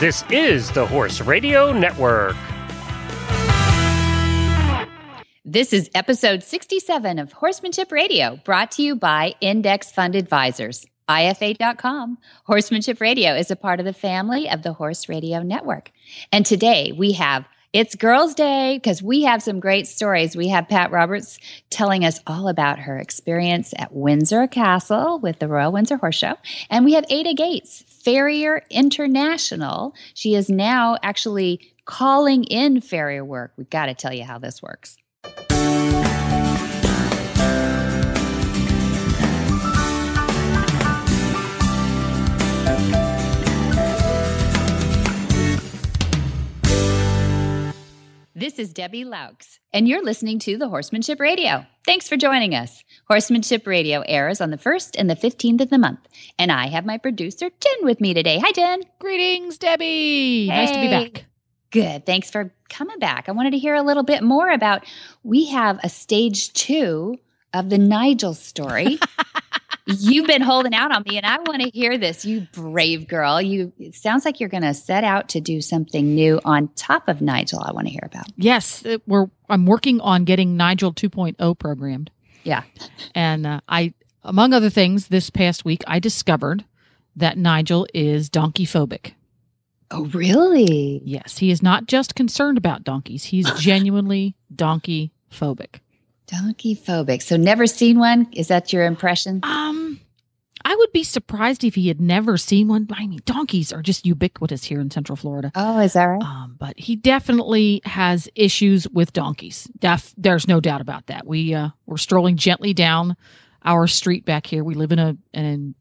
This is the Horse Radio Network. This is episode 67 of Horsemanship Radio, brought to you by Index Fund Advisors. IFA.com. Horsemanship Radio is a part of the family of the Horse Radio Network. And today we have it's Girls' Day because we have some great stories. We have Pat Roberts telling us all about her experience at Windsor Castle with the Royal Windsor Horse Show. And we have Ada Gates, Farrier International. She is now actually calling in farrier work. We've got to tell you how this works. This is Debbie Loucks, and you're listening to the Horsemanship Radio. Thanks for joining us. Horsemanship Radio airs on the 1st and the 15th of the month, and I have my producer, Jen, with me today. Hi, Jen. Greetings, Debbie. Hey. Nice to be back. Good. Thanks for coming back. I wanted to hear a little bit more about we have a stage two of the Nigel story. You've been holding out on me, and I want to hear this. You brave girl. You it sounds like you're going to set out to do something new on top of Nigel. I want to hear about. Yes, it- we're. I'm working on getting Nigel 2.0 programmed, Yeah. and uh, I, among other things, this past week I discovered that Nigel is donkey phobic. Oh, really? Yes, he is not just concerned about donkeys; he's genuinely donkey phobic. Donkey phobic. So never seen one? Is that your impression? Um, I would be surprised if he had never seen one. I mean, donkeys are just ubiquitous here in Central Florida. Oh, is that right? Um, but he definitely has issues with donkeys. Def, there's no doubt about that. We uh, we're strolling gently down our street back here. We live in a in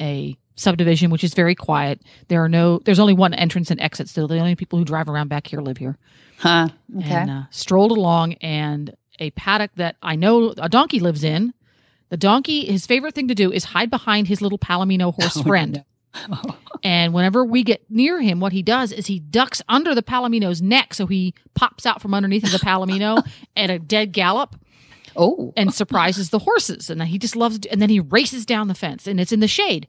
a subdivision which is very quiet. There are no there's only one entrance and exit. So the only people who drive around back here live here. Huh. Okay. And uh, strolled along, and a paddock that I know a donkey lives in. The donkey, his favorite thing to do is hide behind his little Palomino horse friend. And whenever we get near him, what he does is he ducks under the Palomino's neck. So he pops out from underneath of the Palomino at a dead gallop oh. and surprises the horses. And he just loves, and then he races down the fence and it's in the shade.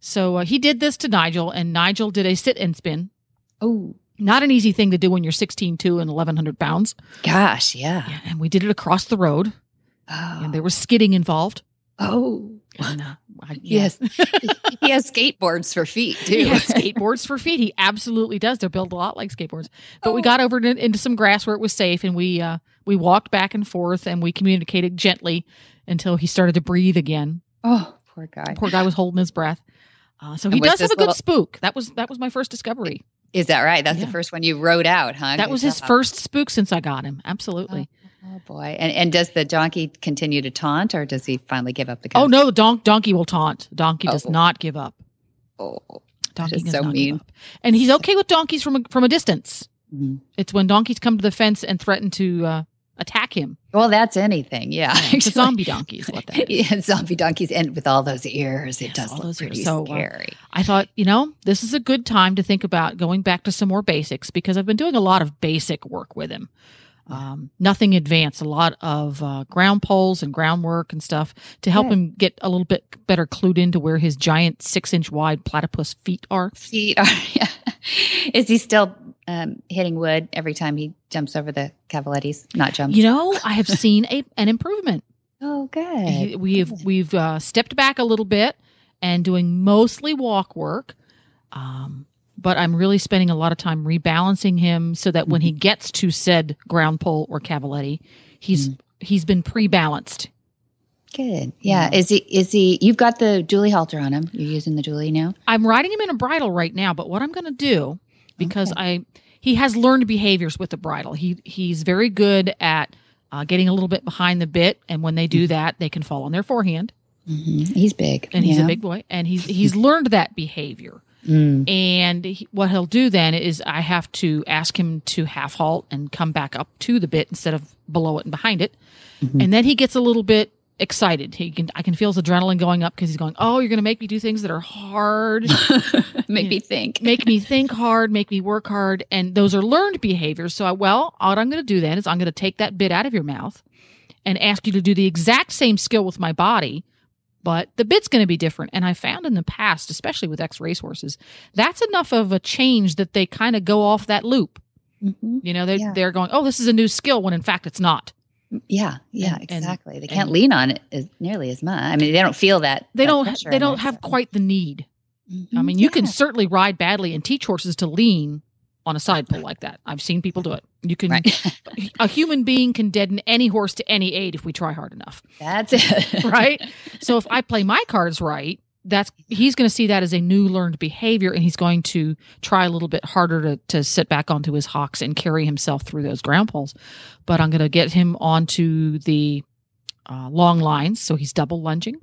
So uh, he did this to Nigel, and Nigel did a sit and spin. Oh. Not an easy thing to do when you're 16, 2 and 1100 pounds. Gosh, yeah. Yeah, and we did it across the road, Oh. and there was skidding involved. oh. And, uh, I. Yes. he has skateboards for feet, too. He has skateboards for feet. He absolutely does. They're built a lot like skateboards. But we Oh. got over to, into some grass where it was safe, and we uh, we walked back and forth, and we communicated gently until he started to breathe again. oh, poor guy. Poor guy was holding his breath. Uh, so And he does have a good little- spook. That was that was my first discovery. Is that right? That's Yeah. the first one you wrote out, huh? That was his first spook since I got him. Absolutely. Oh boy! And and does the donkey continue to taunt, or does he finally give up the? Oh ghost? no, don- donkey will taunt. Donkey does Oh. not give up. Oh, Donkey is does so not mean. give up. And he's okay with donkeys from a, from a distance. Mhm. It's when donkeys come to the fence and threaten to uh, attack him. Well, that's anything. Yeah, It's zombie donkey is what that is. Yeah, zombie donkeys, and with all those ears, it Yes, does all look those ears. pretty So, uh, scary. I thought, you know, this is a good time to think about going back to some more basics because I've been doing a lot of basic work with him. Um, nothing advanced, a lot of uh, ground poles and groundwork and stuff to help Good. him get a little bit better clued into where his giant six inch wide platypus feet are. Feet are. Yeah. Is he still um, hitting wood every time he jumps over the cavalettis? Not jumps. You know, I have seen a, an improvement. Oh, good. We've we've uh, stepped back a little bit and doing mostly walk work um, but i'm really spending a lot of time rebalancing him so that when he gets to said ground pole or cavaletti he's he's been pre-balanced Good. Yeah. Is he? Is he? You've got the Dually halter on him. You're using the Dually now. i'm riding him in a bridle right now but what i'm going to do because i he has learned behaviors with the bridle he he's very good at uh, getting a little bit behind the bit and when they do that they can fall on their forehand Mhm. He's big, and he's yeah. a big boy and he's he's learned that behavior Mm. And he, what he'll do then is I have to ask him to half halt and come back up to the bit instead of below it and behind it. Mm-hmm. And then he gets a little bit excited. He can I can feel his adrenaline going up because he's going, "Oh, you're going to make me do things that are hard, Make me think. make me think hard, make me work hard." And those are learned behaviors. So I well, what I'm going to do then is I'm going to take that bit out of your mouth and ask you to do the exact same skill with my body but the bit's going to be different. And I found in the past, especially with ex racehorses, that's enough of a change that they kind of go off that loop. Mhm. You know, they're, Yeah. they're going, oh, this is a new skill when in fact it's not. Yeah, yeah, And- and- exactly. they can't and- lean on it as, nearly as much. I mean, they don't feel that. They that don't, they don't have so. quite the need. I Mhm. mean, you can certainly ride badly and teach horses to lean on a side pull like that. I've seen people do it. You can, Right. a human being can deaden any horse to any aid if we try hard enough. That's it. right? so if I play my cards right, that's he's going to see that as a new learned behavior, and he's going to try a little bit harder to to sit back onto his hocks and carry himself through those ground poles. But I'm going to get him onto the uh, long lines, so he's double lunging.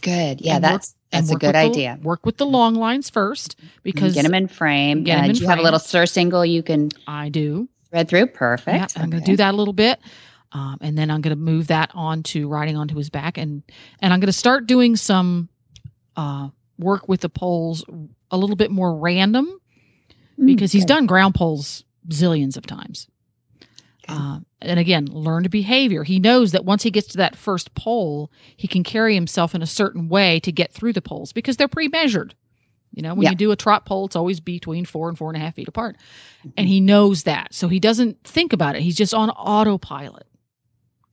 Good. Yeah, And that's that's a good with the- idea. work with the long lines first because get them in frame. Get 'em Uh, in you have a frame. little surcingle you can I do. thread through? Perfect. Yeah, I'm going to do that a little bit. Um, and then I'm going to move that onto riding onto his back, and and I'm going to start doing some uh, work with the poles a little bit more random Mm, because he's done ground poles zillions of times. Uh, and again, learned behavior. He knows that once he gets to that first pole, he can carry himself in a certain way to get through the poles because they're pre-measured. You know, when Yeah. you do a trot pole, it's always between four and four and a half feet apart, and he knows that, so he doesn't think about it. He's just on autopilot.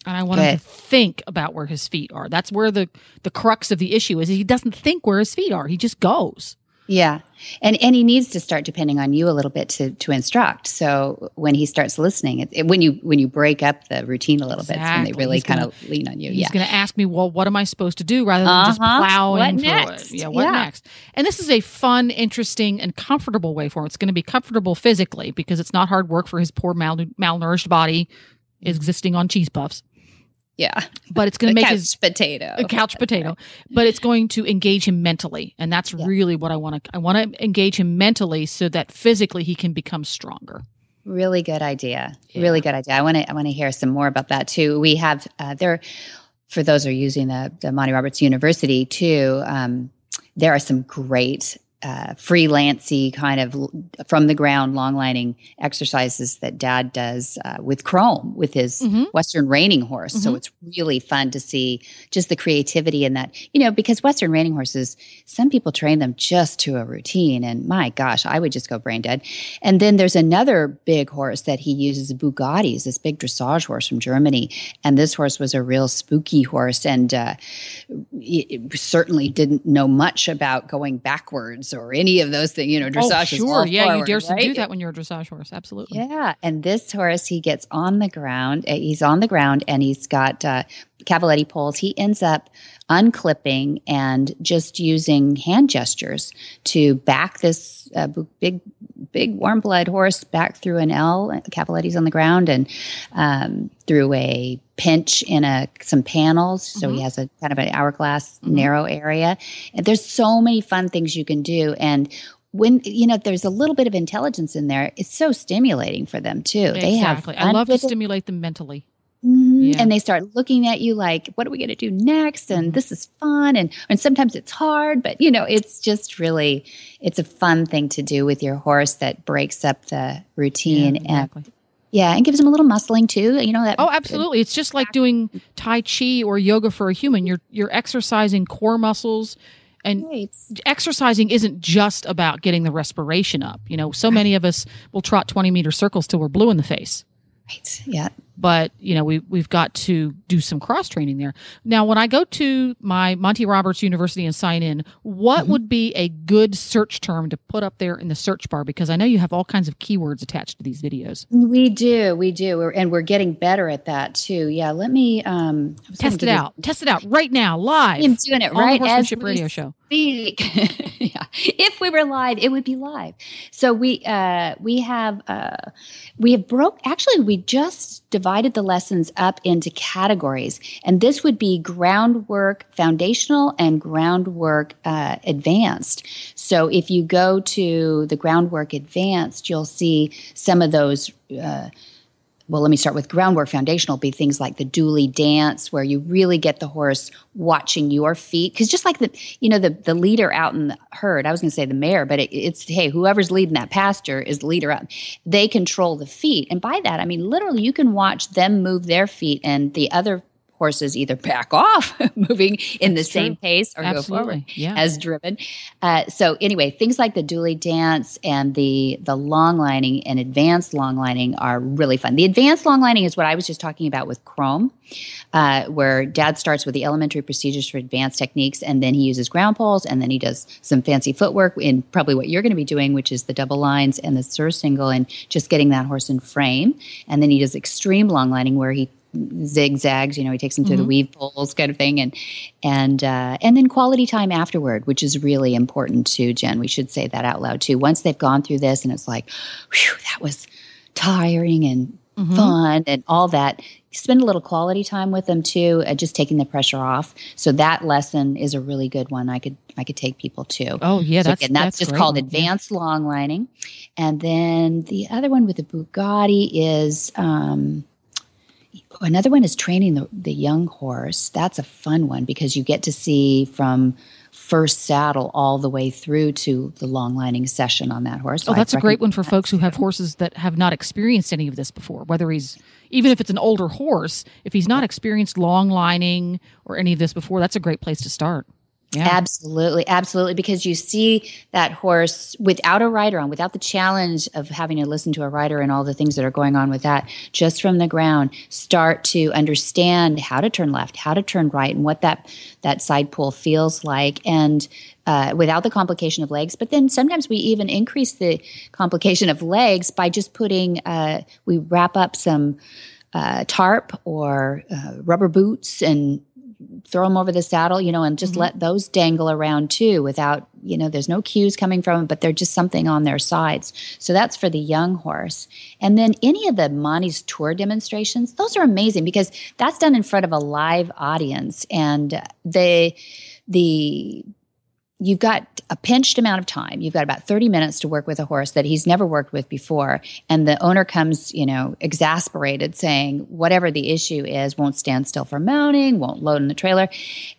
And I want him to think about where his feet are. That's where the the crux of the issue is. He doesn't think where his feet are. He just goes. Yeah. And and he needs to start depending on you a little bit to to instruct. So when he starts listening, it, it- when you when you break up the routine a little bit, it's when they really kind of lean on you. He's yeah. going to ask me, well, what am I supposed to do rather than just Uh-huh. plowing What through next? it? Yeah, what Yeah. next? And this is a fun, interesting, and comfortable way for him. It's going to be comfortable physically because it's not hard work for his poor mal- malnourished body existing on cheese puffs, yeah. but it's going to make couch his potato. a couch potato, but it's going to engage him mentally, and that's Yeah. really what I want to. I want to engage him mentally so that physically he can become stronger. Really good idea. Yeah. Really good idea. I want to I want to hear some more about that too. We have uh, there for those who are using the the Monty Roberts University too. Um, there are some great uh, freelancy kind of from the ground long lining exercises that Dad does uh, with Chrome with his Mhm. Western reining horse. So Mhm. it's really fun to see just the creativity in that. You know, because Western reining horses, some people train them just to a routine, and my gosh, I would just go brain dead. And then there's another big horse that he uses, a Bugattis, this big dressage horse from Germany. And this horse was a real spooky horse, and uh, it, it certainly didn't know much about going backwards or any of those things. You know, dressage oh, sure, yeah, you dare to do that when you're a dressage horse, absolutely. Yeah, and this horse, he gets on the ground. uh, He's on the ground, and he's got uh, cavaletti poles. He ends up unclipping and just using hand gestures to back this uh, big, big warm blood horse back through an L. Cavaletti's on the ground, and um, through a pinch in a some panels. So he Mhm. has a kind of an hourglass Mhm. narrow area. And there's so many fun things you can do, and when you know there's a little bit of intelligence in there, it's so stimulating for them too. They have Exactly. I love to stimulate them mentally. Mhm. Yeah. and they start looking at you like, "What are we going to do next?" And Mhm. this is fun, and and sometimes it's hard, but you know, it's just really it's a fun thing to do with your horse that breaks up the routine Yeah, and exactly. Yeah, and gives them a little muscling too. You know that. Oh, absolutely. It's just like doing Tai Chi or yoga for a human. You're you're exercising core muscles and Right. exercising isn't just about getting the respiration up. You know, so many of us will trot 20 meter circles till we're blue in the face. Right. Yeah. But, you know, we, we've got to do some cross training there. Now, when I go to my Monty Roberts University and sign in, what Mhm. would be a good search term to put up there in the search bar? Because I know you have all kinds of keywords attached to these videos. We do, we do, we're, and we're getting better at that too. Yeah, let me um, I was gonna Test it you- out. Test it out right now, live. I'm doing it on right the as Radio Show. speak. yeah, if we were live, it would be live. So we uh, we have uh, we have broke. Actually, we just divided the lessons up into categories, and this would be groundwork foundational and groundwork uh, advanced. So if you go to the groundwork advanced, you'll see some of those. Uh, well, let me start with groundwork foundational be things like the dually dance where you really get the horse watching your feet. Because just like the you know the the leader out in the herd i was going to say the mare but it, it's hey whoever's leading that pasture is the leader out. They control the feet. And by that i mean literally you can watch them move their feet and the other horses either back off, moving in That's the same true. pace, or Absolutely. go forward Yeah. as driven. Uh, so anyway, things like the dually dance and the the long lining and advanced long lining are really fun. The advanced long lining is what I was just talking about with Chrome, uh, where Dad starts with the elementary procedures for advanced techniques, and then he uses ground poles, and then he does some fancy footwork in probably what you're going to be doing, which is the double lines and the surcingle, and just getting that horse in frame. And then he does extreme long lining, where he zigzags. You know, he takes them through the weave poles, kind of thing, and and uh, and then quality time afterward, which is really important too. Jen, we should say that out loud too. Once they've gone through this, and it's like, whew, that was tiring and Mhm. fun and all that. Spend a little quality time with them too, uh, just taking the pressure off. So that lesson is a really good one. I could I could take people to. Oh yeah, So that's again, that's, just great called one. Yeah. advanced long lining. And then the other one with the Bugatti is um, another one is training the, the young horse. That's a fun one because you get to see from first saddle all the way through to the long lining session on that horse. So Oh, I'd that's a great one for folks who have horses that have not experienced any of this before. Whether he's even if it's an older horse, if he's not experienced long lining or any of this before, that's a great place to start. Yeah. Absolutely, absolutely. Because you see that horse without a rider on, without the challenge of having to listen to a rider and all the things that are going on with that, just from the ground, start to understand how to turn left, how to turn right, and what that that side pull feels like, and uh, without the complication of legs. But then sometimes we even increase the complication of legs by just putting uh, we wrap up some uh, tarp or uh, rubber boots and throw them over the saddle, you know, and just mm-hmm. let those dangle around too without, you know, there's no cues coming from them, but they're just something on their sides. So that's for the young horse. And then any of the Monty's tour demonstrations, those are amazing because that's done in front of a live audience and they, the, you've got a pinched amount of time. You've got about 30 minutes to work with a horse that he's never worked with before. And the owner comes, you know, exasperated saying, whatever the issue is, won't stand still for mounting, won't load in the trailer.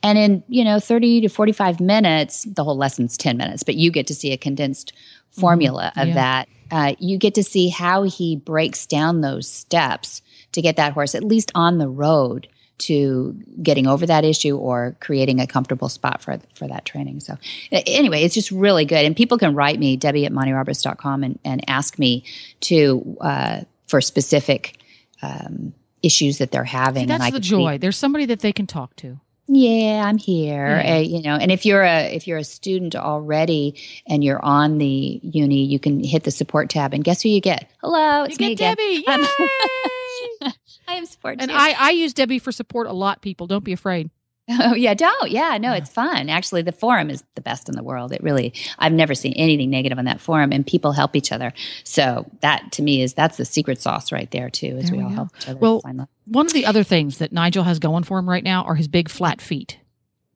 And in, you know, 30 to 45 minutes, the whole lesson's 10 minutes, but you get to see a condensed formula of Yeah. that. Uh, you get to see how he breaks down those steps to get that horse at least on the road to getting over that issue or creating a comfortable spot for for that training. So anyway, it's just really good. And people can write me, Debbie at montyroberts.com and, and ask me to uh, for specific um, issues that they're having. See, and that's I the could be- joy. There's somebody that they can talk to. yeah, I'm here. Yeah. Uh, you know, and if you're a if you're a student already and you're on the uni, you can hit the support tab and guess who you get? Hello, it's you me get again. Debbie. I am support. and too. I, I use Debbie for support a lot, people. Don't be afraid. Oh yeah, don't. Yeah, no, Yeah. it's fun. Actually, the forum is the best in the world. It really I've never seen anything negative on that forum and people help each other. So that to me is that's the secret sauce right there too, is There we all go. help each other. Well. One of the other things that Nigel has going for him right now are his big flat feet.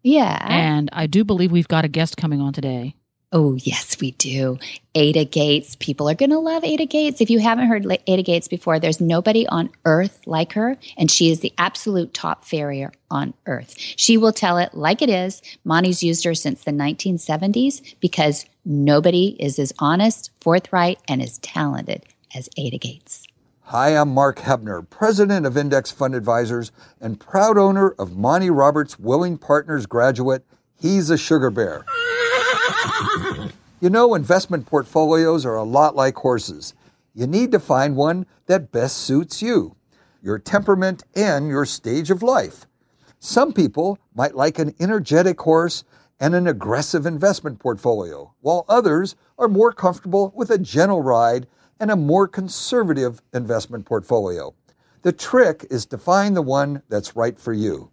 Yeah. And I do believe we've got a guest coming on today. Oh, yes, we do. Ada Gates. People are going to love Ada Gates. If you haven't heard Ada Gates before, there's nobody on earth like her, and she is the absolute top farrier on earth. She will tell it like it is. Monty's used her since the 1970s because nobody is as honest, forthright, and as talented as Ada Gates. Hi, I'm Mark Hebner, president of Index Fund Advisors and proud owner of Monty Roberts Willing Partners graduate. He's a sugar bear. You know, investment portfolios are a lot like horses. You need to find one that best suits you, your temperament, and your stage of life. Some people might like an energetic horse and an aggressive investment portfolio, while others are more comfortable with a gentle ride and a more conservative investment portfolio. The trick is to find the one that's right for you.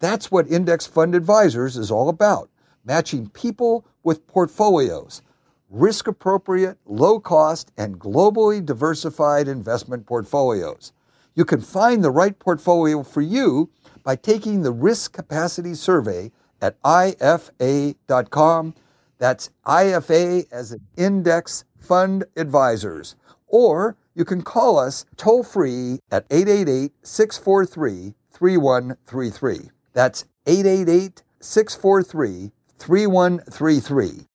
That's what Index Fund Advisors is all about matching people with portfolios, risk appropriate, low cost, and globally diversified investment portfolios. You can find the right portfolio for you by taking the Risk Capacity Survey at IFA.com. That's IFA as an Index Fund Advisors. Or you can call us toll free at 888 643 3133. That's 888 643 3133.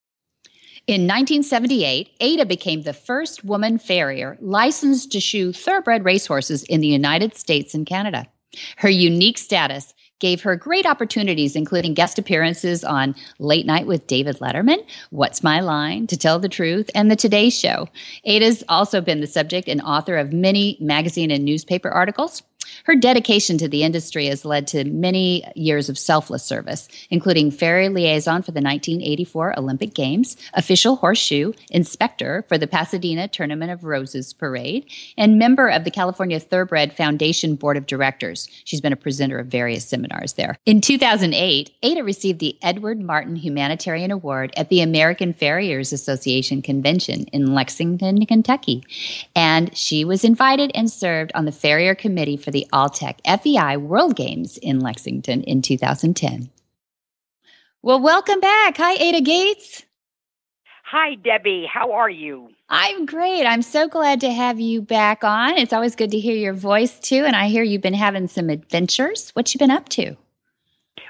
In 1978, Ada became the first woman farrier licensed to shoe thoroughbred racehorses in the United States and Canada. Her unique status gave her great opportunities, including guest appearances on Late Night with David Letterman, What's My Line, To Tell the Truth, and The Today Show. Ada's also been the subject and author of many magazine and newspaper articles. Her dedication to the industry has led to many years of selfless service, including farrier liaison for the 1984 Olympic Games, official horseshoe, inspector for the Pasadena Tournament of Roses Parade, and member of the California Thoroughbred Foundation Board of Directors. She's been a presenter of various seminars there. In 2008, Ada received the Edward Martin Humanitarian Award at the American Farriers Association Convention in Lexington, Kentucky. And she was invited and served on the Farrier Committee for the Alltech FEI World Games in Lexington in 2010. Well, welcome back. Hi, Ada Gates. Hi, Debbie. How are you? I'm great. I'm so glad to have you back on. It's always good to hear your voice too. And I hear you've been having some adventures. What you been up to?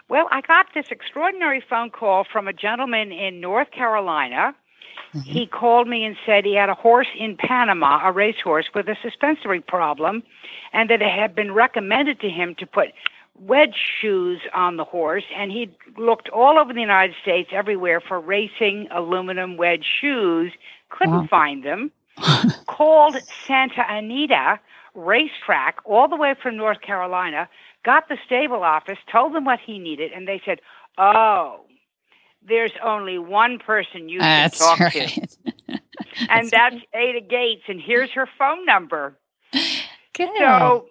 Well, I got this extraordinary phone call from a gentleman in North Carolina. Mm-hmm. He called me and said he had a horse in Panama, a racehorse with a suspensory problem, and that it had been recommended to him to put wedge shoes on the horse, and he looked all over the United States, everywhere for racing aluminum wedge shoes, couldn't wow. find them. called Santa Anita Racetrack all the way from North Carolina, got the stable office, told them what he needed, and they said, "Oh, there's only one person you can that's talk right. to, and that's, that's Ada Gates, and here's her phone number." Good. So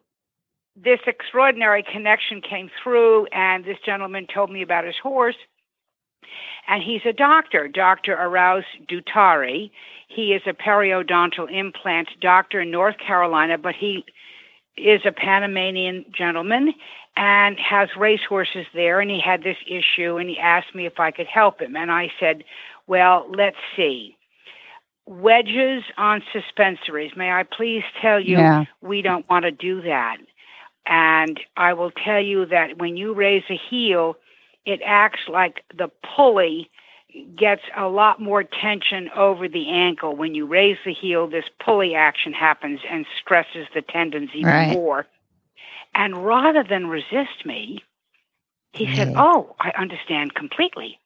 this extraordinary connection came through, and this gentleman told me about his horse. And he's a doctor, Dr. Arauz Dutari. He is a periodontal implant doctor in North Carolina, but he is a Panamanian gentleman and has racehorses there. And he had this issue, and he asked me if I could help him. And I said, Well, let's see wedges on suspensories. May I please tell you, yeah. we don't want to do that. And I will tell you that when you raise a heel, it acts like the pulley gets a lot more tension over the ankle. When you raise the heel, this pulley action happens and stresses the tendons even right. more. And rather than resist me, he said, Oh, I understand completely.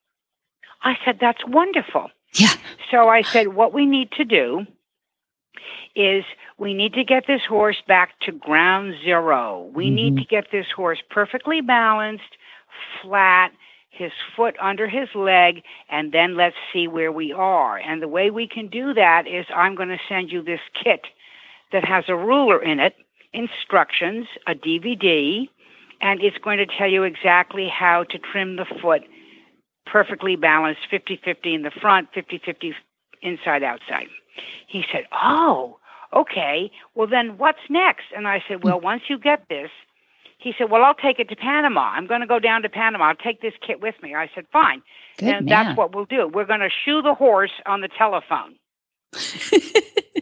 I said, That's wonderful. Yeah. So I said, what we need to do is we need to get this horse back to ground zero. We mm-hmm. need to get this horse perfectly balanced, flat, his foot under his leg, and then let's see where we are. And the way we can do that is I'm going to send you this kit that has a ruler in it, instructions, a DVD, and it's going to tell you exactly how to trim the foot perfectly balanced 50 50 in the front, 50 50 inside outside. He said, Oh, okay. Well, then what's next? And I said, Well, once you get this, he said, Well, I'll take it to Panama. I'm going to go down to Panama. I'll take this kit with me. I said, Fine. Good and man. that's what we'll do. We're going to shoe the horse on the telephone.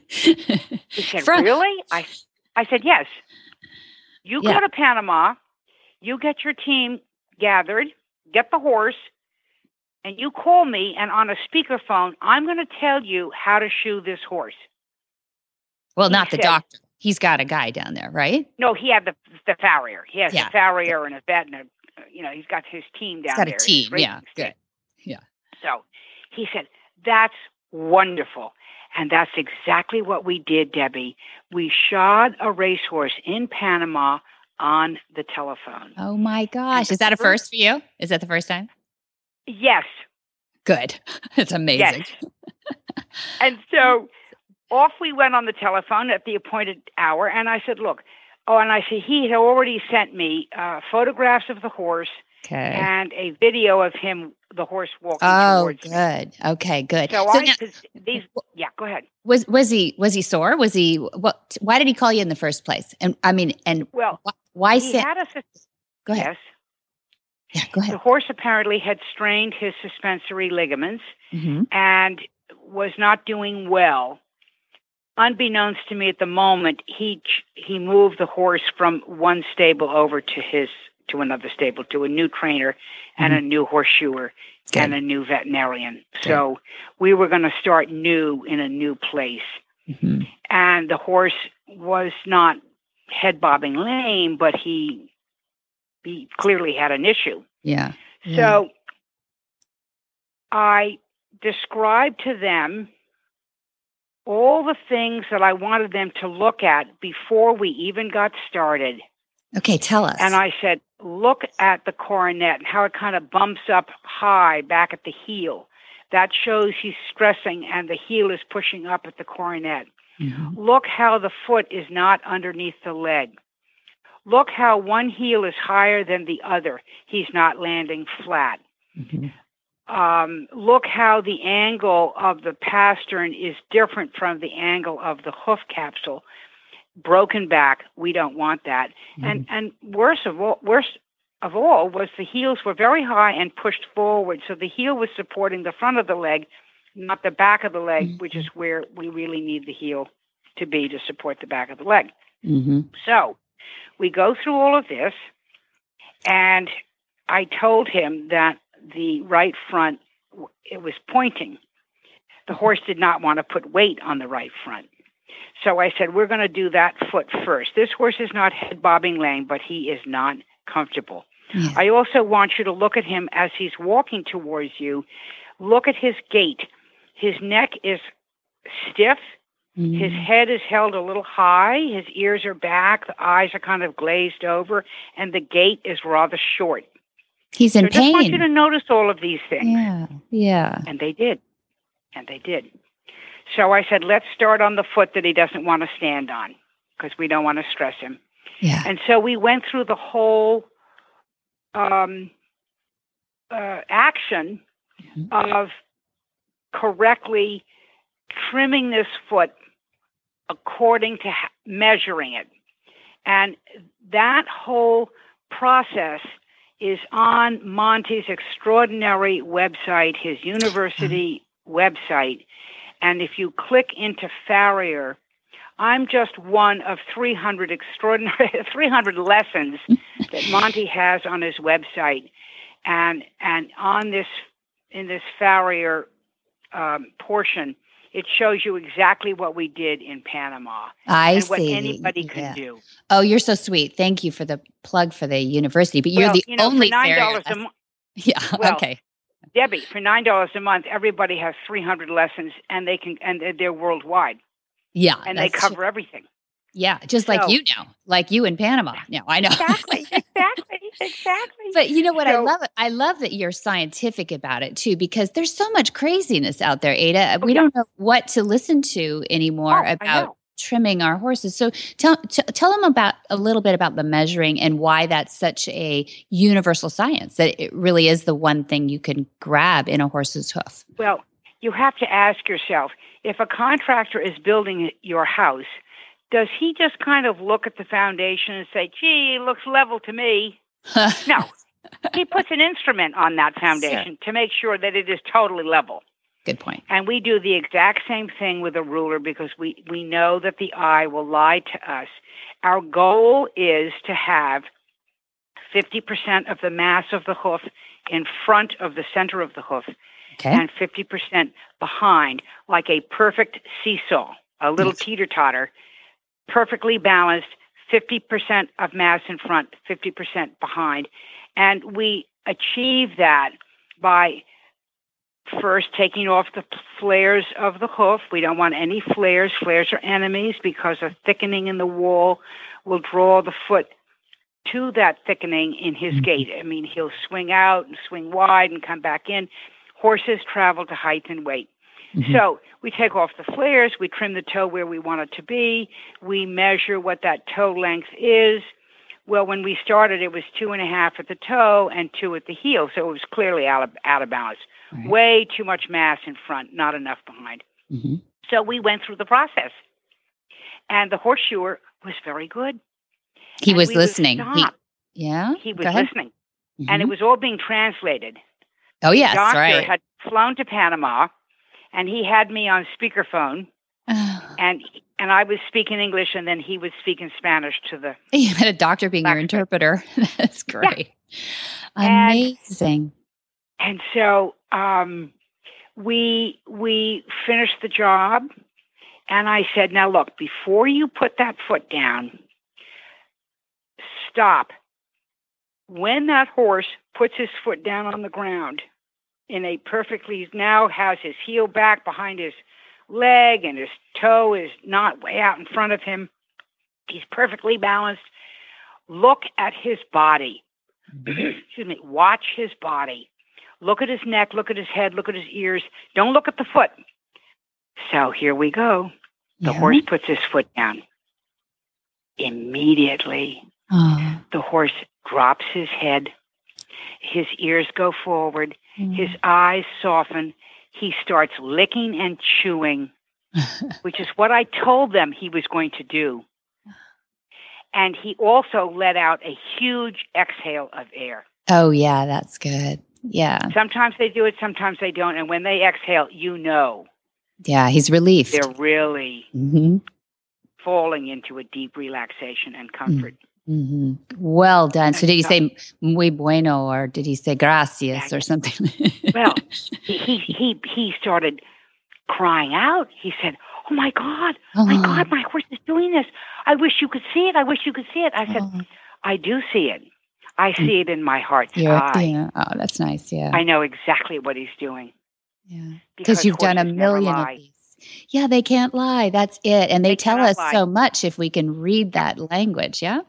he said, From- Really? I, I said, Yes. You yeah. go to Panama, you get your team gathered, get the horse, and you call me and on a speakerphone, I'm going to tell you how to shoe this horse. Well, he not the doctor. He's got a guy down there, right? No, he had the the farrier. He has yeah. a farrier and a vet and a, you know, he's got his team down he's got there. a team, yeah, good. Yeah. So he said, that's wonderful. And that's exactly what we did, Debbie. We shod a racehorse in Panama on the telephone. Oh my gosh. Is that a first for you? Is that the first time? Yes. Good. It's amazing. Yes. and so off we went on the telephone at the appointed hour, and I said, "Look." Oh, and I said he had already sent me uh, photographs of the horse okay. and a video of him, the horse walking oh, towards good. me. Okay, good. So, so I, now, these, yeah, go ahead. Was was he was he sore? Was he what? Why did he call you in the first place? And I mean, and well, why? He had a, go ahead. Yes. Yeah, go ahead. The horse apparently had strained his suspensory ligaments mm-hmm. and was not doing well. Unbeknownst to me at the moment, he he moved the horse from one stable over to his to another stable to a new trainer mm-hmm. and a new horseshoer Good. and a new veterinarian. Good. So we were going to start new in a new place. Mm-hmm. And the horse was not head bobbing lame, but he he clearly had an issue. Yeah. yeah. So I described to them all the things that I wanted them to look at before we even got started. Okay, tell us. And I said, look at the coronet and how it kind of bumps up high back at the heel. That shows he's stressing and the heel is pushing up at the coronet. Mm-hmm. Look how the foot is not underneath the leg. Look how one heel is higher than the other. He's not landing flat. Mm-hmm. Um, look how the angle of the pastern is different from the angle of the hoof capsule. Broken back, we don't want that. Mm-hmm. And and worse of all, worse of all was the heels were very high and pushed forward, so the heel was supporting the front of the leg, not the back of the leg, mm-hmm. which is where we really need the heel to be to support the back of the leg. Mm-hmm. So we go through all of this, and I told him that the right front it was pointing. The horse did not want to put weight on the right front. So I said, We're going to do that foot first. This horse is not head bobbing lame, but he is not comfortable. Yeah. I also want you to look at him as he's walking towards you. Look at his gait. His neck is stiff. Mm-hmm. His head is held a little high. His ears are back. The eyes are kind of glazed over. And the gait is rather short. He's in so pain. I just want you to notice all of these things. Yeah. Yeah. And they did. And they did. So I said, let's start on the foot that he doesn't want to stand on because we don't want to stress him. Yeah. And so we went through the whole um, uh, action mm-hmm. of correctly trimming this foot according to ha- measuring it. And that whole process is on Monty's extraordinary website, his university website. And if you click into Farrier, I'm just one of 300 extraordinary 300 lessons that Monty has on his website, and and on this in this Farrier um, portion, it shows you exactly what we did in Panama. I and see. What anybody yeah. can do. Oh, you're so sweet. Thank you for the plug for the university. But you're well, the you know, only nine dollars a month. Yeah. Well, okay. Debbie, for nine dollars a month, everybody has 300 lessons, and they can and they're worldwide. Yeah, and they cover true. everything. Yeah, just so, like you know, like you in Panama. No, I know. Exactly, exactly, exactly. But you know what? So, I love it. I love that you're scientific about it too, because there's so much craziness out there, Ada. we don't know what to listen to anymore oh, about trimming our horses. So tell t- tell them about a little bit about the measuring and why that's such a universal science. That it really is the one thing you can grab in a horse's hoof. Well, you have to ask yourself if a contractor is building your house does he just kind of look at the foundation and say, gee, it looks level to me? no. He puts an instrument on that foundation to make sure that it is totally level. Good point. And we do the exact same thing with a ruler because we, we know that the eye will lie to us. Our goal is to have 50% of the mass of the hoof in front of the center of the hoof okay. and 50% behind, like a perfect seesaw, a little teeter totter perfectly balanced, 50% of mass in front, 50% behind. And we achieve that by first taking off the flares of the hoof. We don't want any flares. Flares are enemies because a thickening in the wall will draw the foot to that thickening in his mm-hmm. gait. I mean, he'll swing out and swing wide and come back in. Horses travel to height and weight. Mm-hmm. So we take off the flares, we trim the toe where we want it to be, we measure what that toe length is. Well, when we started, it was two and a half at the toe and two at the heel, so it was clearly out of, out of balance. Right. Way too much mass in front, not enough behind. Mm-hmm. So we went through the process. And the horseshoer was very good. He and was listening. He, yeah. He was listening. Mm-hmm. And it was all being translated. Oh, yes, the doctor right. had flown to Panama and he had me on speakerphone, and and I was speaking English, and then he was speaking Spanish to the. You had a doctor being your interpreter. That's great. Yeah. Amazing. And, and so um, we we finished the job, and I said, "Now look, before you put that foot down, stop when that horse puts his foot down on the ground in a perfectly now has his heel back behind his leg and his toe is not way out in front of him. He's perfectly balanced. Look at his body. Excuse me. Watch his body. Look at his neck, look at his head, look at his ears. Don't look at the foot. So here we go. The Yeah. horse puts his foot down. Immediately, Oh. the horse drops his head. His ears go forward. Mm. His eyes soften. He starts licking and chewing, which is what I told them he was going to do. And he also let out a huge exhale of air. oh, yeah, that's good. Yeah. Sometimes they do it, sometimes they don't. And when they exhale, you know Yeah. He's relieved. they're really hmm falling into a deep relaxation and comfort. Hmm Well done. So, did he say muy bueno or did he say gracias or something? Well, he, he he started crying out. He said, "Oh my God, oh my God, my horse is doing this. I wish you could see it. I wish you could see it." I said, oh, "I do see it. I see it in my heart's you're- eye. yeah. Oh, that's nice. Yeah. I know exactly what he's doing yeah. because Because you've done a million of these. Yeah, they can't lie. That's it. And they, They tell us lie. so much if we can read that language. Yeah.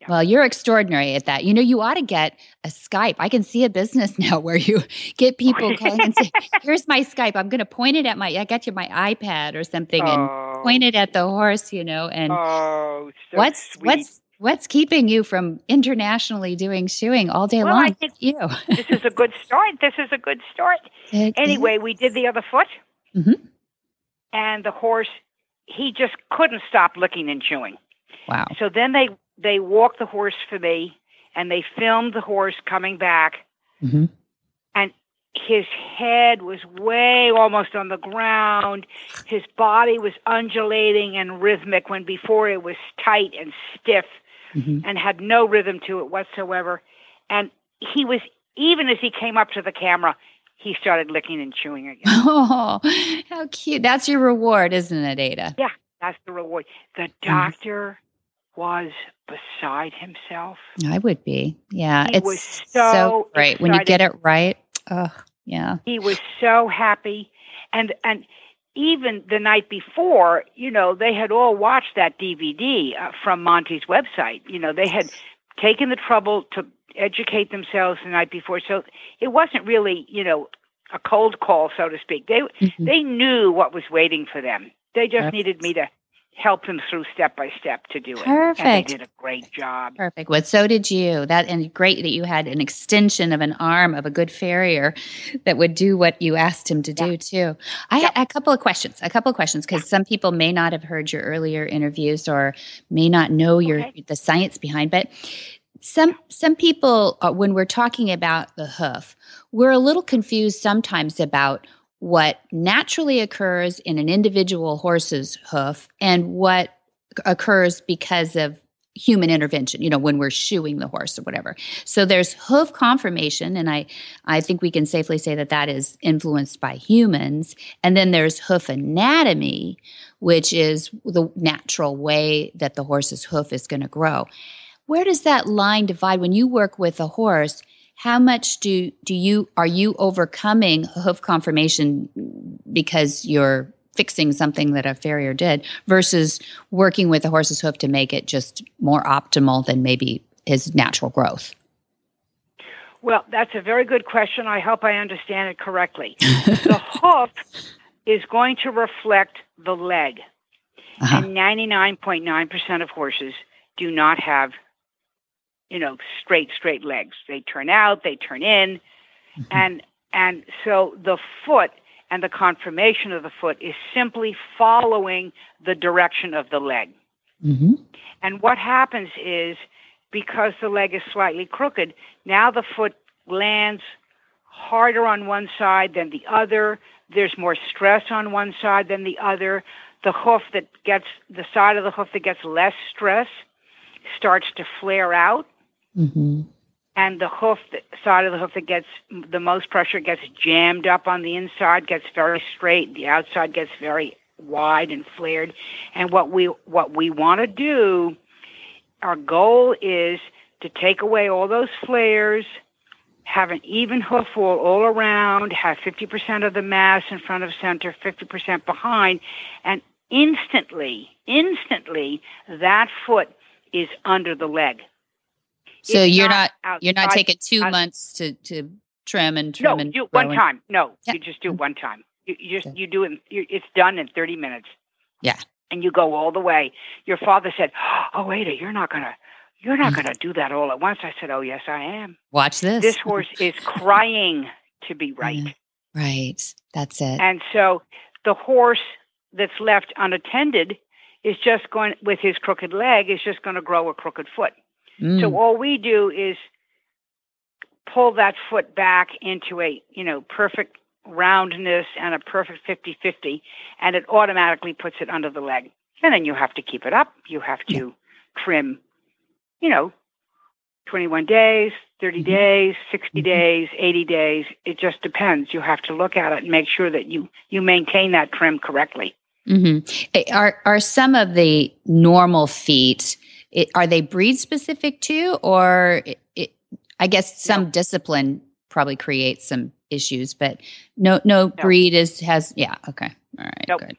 Yeah. Well, you're extraordinary at that. You know, you ought to get a Skype. I can see a business now where you get people calling and say, "Here's my Skype. I'm going to point it at my. I got you my iPad or something, and Oh, point it at the horse." You know, and oh, so what's sweet. what's what's keeping you from internationally doing shoeing all day Well, long? you. this is a good start. This is a good start. It Anyway, we did the other foot, Mhm. and the horse he just couldn't stop licking and chewing. Wow. So then they they walked the horse for me, and they filmed the horse coming back, hmm and his head was way almost on the ground. His body was undulating and rhythmic when before it was tight and stiff hmm and had no rhythm to it whatsoever. And he was even as he came up to the camera, he started licking and chewing again. Oh, how cute. That's your reward, isn't it, Ada? Yeah, that's the reward. The doctor was beside himself. I would be. Yeah. He it's was so great. When you get it right. Oh, yeah. He was so happy, and and even the night before, you know, they had all watched that DVD uh, from Monty's website. You know, they had taken the trouble to educate themselves the night before, so it wasn't really, you know, a cold call, so to speak. They Mhm. they knew what was waiting for them. They just That's- needed me to help them through step by step to do it. And Perfect. they did a great job. Perfect. Well, so did you. That and great that you had an extension of an arm of a good farrier that would do what you asked him to do too. I had a couple of questions. A couple of questions because some people may not have heard your earlier interviews or may not know your Okay. the science behind. But some some people, uh, when we're talking about the hoof, we're a little confused sometimes about what naturally occurs in an individual horse's hoof and what occurs because of human intervention you know when we're shoeing the horse or whatever. So there's hoof conformation and i i think we can safely say that that is influenced by humans. And then there's hoof anatomy which is the natural way that the horse's hoof is going to grow. Where does that line divide? When you work with a horse how much do do you are you overcoming hoof conformation because you're fixing something that a farrier did versus working with the horse's hoof to make it just more optimal than maybe his natural growth Well, that's a very good question. I hope I understand it correctly. the hoof is going to reflect the leg. Uh-huh. And 99.9% of horses do not have, you know, straight, straight legs. They turn out, they turn in. And, and so the foot and the conformation of the foot is simply following the direction of the leg. hmm And what happens is because the leg is slightly crooked, now the foot lands harder on one side than the other. There's more stress on one side than the other. The hoof that gets the side of the hoof that gets less stress starts to flare out. Hmm And the hoof, side of the hoof that gets the most pressure gets jammed up on the inside, gets very straight. The outside gets very wide and flared. And what we what we want to do our goal is to take away all those flares, have an even hoof wall all around, have 50% of the mass in front of center, 50% behind, and instantly, instantly, that foot is under the leg. So It's you're not, not you're not taking two months to to trim and trim No, and do one and- time. No, Yeah. you just do it one time. You, you just Okay. you do it. You, it's done in 30 minutes. Yeah. And you go all the way. Your father said, "Oh, Ada, you're not gonna, you're not Mm. gonna do that all at once." I said, "Oh, yes, I am." Watch this. This horse is crying to be right. Yeah. Right. That's it. And so the horse that's left unattended is just going with his crooked leg is just going to grow a crooked foot. Mm. So all we do is pull that foot back into a, you know, perfect roundness and a perfect 50-50 and it automatically puts it under the leg. And then you have to keep it up. You have to trim, you know, 21 days, 30 Mhm. days, 60 Mhm. days, 80 days. It just depends. You have to look at it and make sure that you you maintain that trim correctly. hmm Are are some of the normal feet? It, are they breed specific too, or it, it, I guess some No. discipline probably creates some issues, but no, no, No. breed is has. Yeah. Okay. All right. Nope. Good.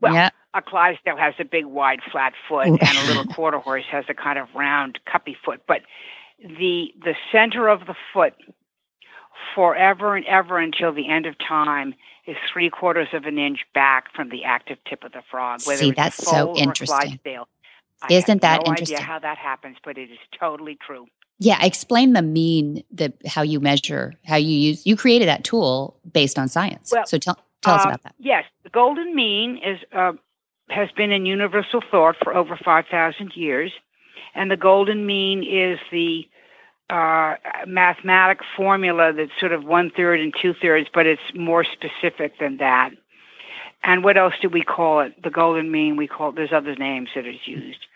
Well, yeah. a Clydesdale has a big, wide, flat foot, and a little quarter horse has a kind of round, cuppy foot. But the the center of the foot, forever and ever until the end of time, is three quarters of an inch back from the active tip of the frog. Whether See, it's that's so interesting. Clydesdale. I Isn't have that no interesting? idea how that happens, but it is totally true. Yeah. Explain the mean, the how you measure, how you use. You created that tool based on science. Well, so tell tell us Uh, about that. Yes, the golden mean is uh, has been in universal thought for over five thousand years, and the golden mean is the uh, mathematic formula that's sort of one third and two thirds, but it's more specific than that. And what else do we call it? The golden mean. We call there's other names that is used.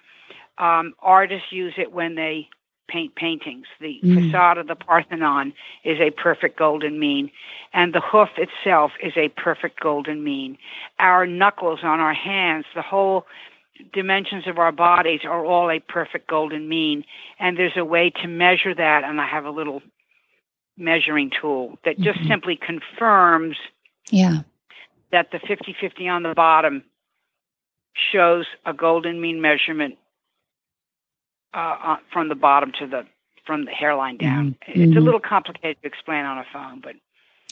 Um, artists use it when they paint paintings. The Mm. facade of the Parthenon is a perfect golden mean and the hoof itself is a perfect golden mean. Our knuckles on our hands, the whole dimensions of our bodies are all a perfect golden mean. And there's a way to measure that, and I have a little measuring tool that just Mhm. simply confirms Yeah. that the 50 50 on the bottom shows a golden mean measurement uh, from the bottom to the from the hairline down. It's a Mhm. little complicated to explain on a phone, but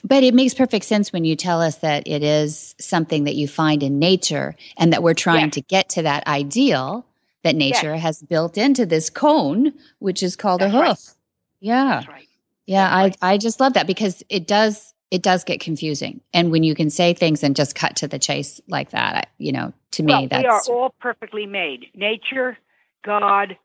But it makes perfect sense when you tell us that it is something that you find in nature and that we're trying Yes. to get to that ideal that nature has built into this cone, which is called That's a hoof. right. Yeah. that's right. Yeah. That's I, right. I just love that because it does it does get confusing. And when you can say things and just cut to the chase like that, you know, to me well, that's we are all perfectly made. Nature, God,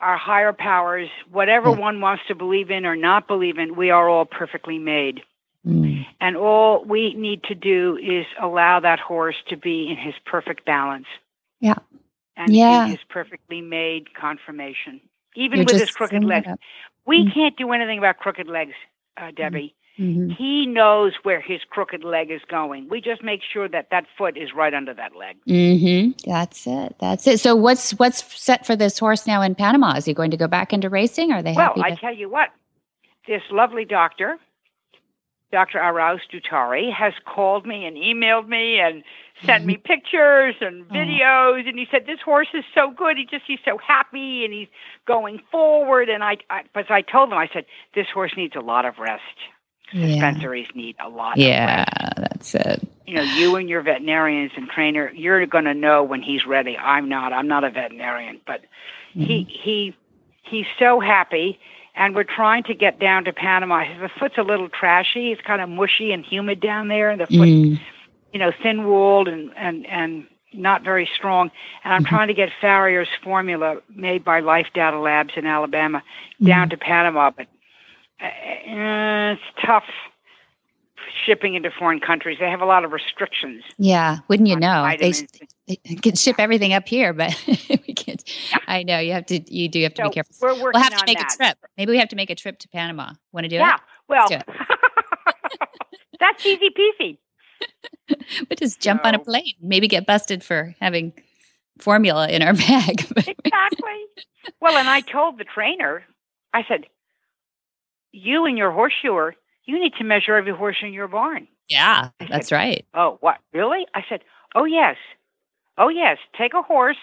our higher powers, whatever Yeah. one wants to believe in or not believe in, we are all perfectly made. Mm, And all we need to do is allow that horse to be in his perfect balance. Yeah. And Yeah. in his perfectly made conformation. Even you're with his crooked legs. We Mm. can't do anything about crooked legs, uh, Debbie. Mhm. He knows where his crooked leg is going. We just make sure that that foot is right under that leg. hmm That's it. That's it. So what's what's set for this horse now in Panama? Is he going to go back into racing? Are they Well, happy? I to- tell you what, this lovely doctor, Dr. Arauz Dutari, has called me and emailed me and sent me pictures and Oh. videos, and he said this horse is so good. He just he's so happy and he's going forward. And I, I but I told him I said this horse needs a lot of rest. Yeah. Need a lot. Of Yeah, that's it. You know, you and your veterinarians and trainer, you're going to know when he's ready. I'm not. I'm not a veterinarian, but he Mm-hmm. he he's so happy and we're trying to get down to panama the foot's a little trashy it's kind of mushy and humid down there and the foot Mm. you know thin walled and and and not very strong and i'm Mhm. trying to get farrier's formula made by life data labs in alabama down to panama but Uh, it's tough shipping into foreign countries they have a lot of restrictions Yeah, wouldn't you know? They, they can ship everything up here, but we can't. I know you have to. You do have to so be careful. we're working We'll have to make that. a trip. Maybe we have to make a trip to Panama. Want to do it? Yeah, well, that's easy peasy. We'll just jump on a plane. Maybe get busted for having formula in our bag. exactly. Well, and I told the trainer, I said, you and your horseshoer, you need to measure every horse in your barn. yeah, I that's said, right. Oh, what? Really? I said, Oh, yes. Oh, yes. Take a horse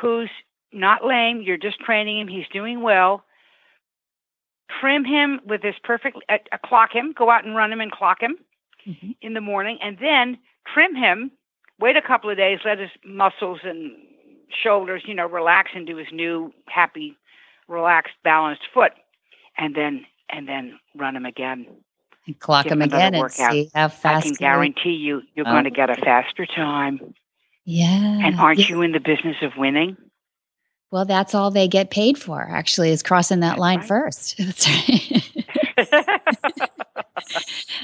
who's not lame. You're just training him. He's doing well. Trim him with this perfect, uh, uh, clock him, go out and run him and clock him Mhm. in the morning, and then trim him. Wait a couple of days, let his muscles and shoulders, you know, relax into his new, happy, relaxed, balanced foot, and then and then run them again. And clock Give them again and workout. see how fast. I can guarantee you, you're Oh. going to get a faster time. Yeah. And aren't yeah. you in the business of winning? Well, that's all they get paid for. Actually, is crossing that That's line right. first. That's right.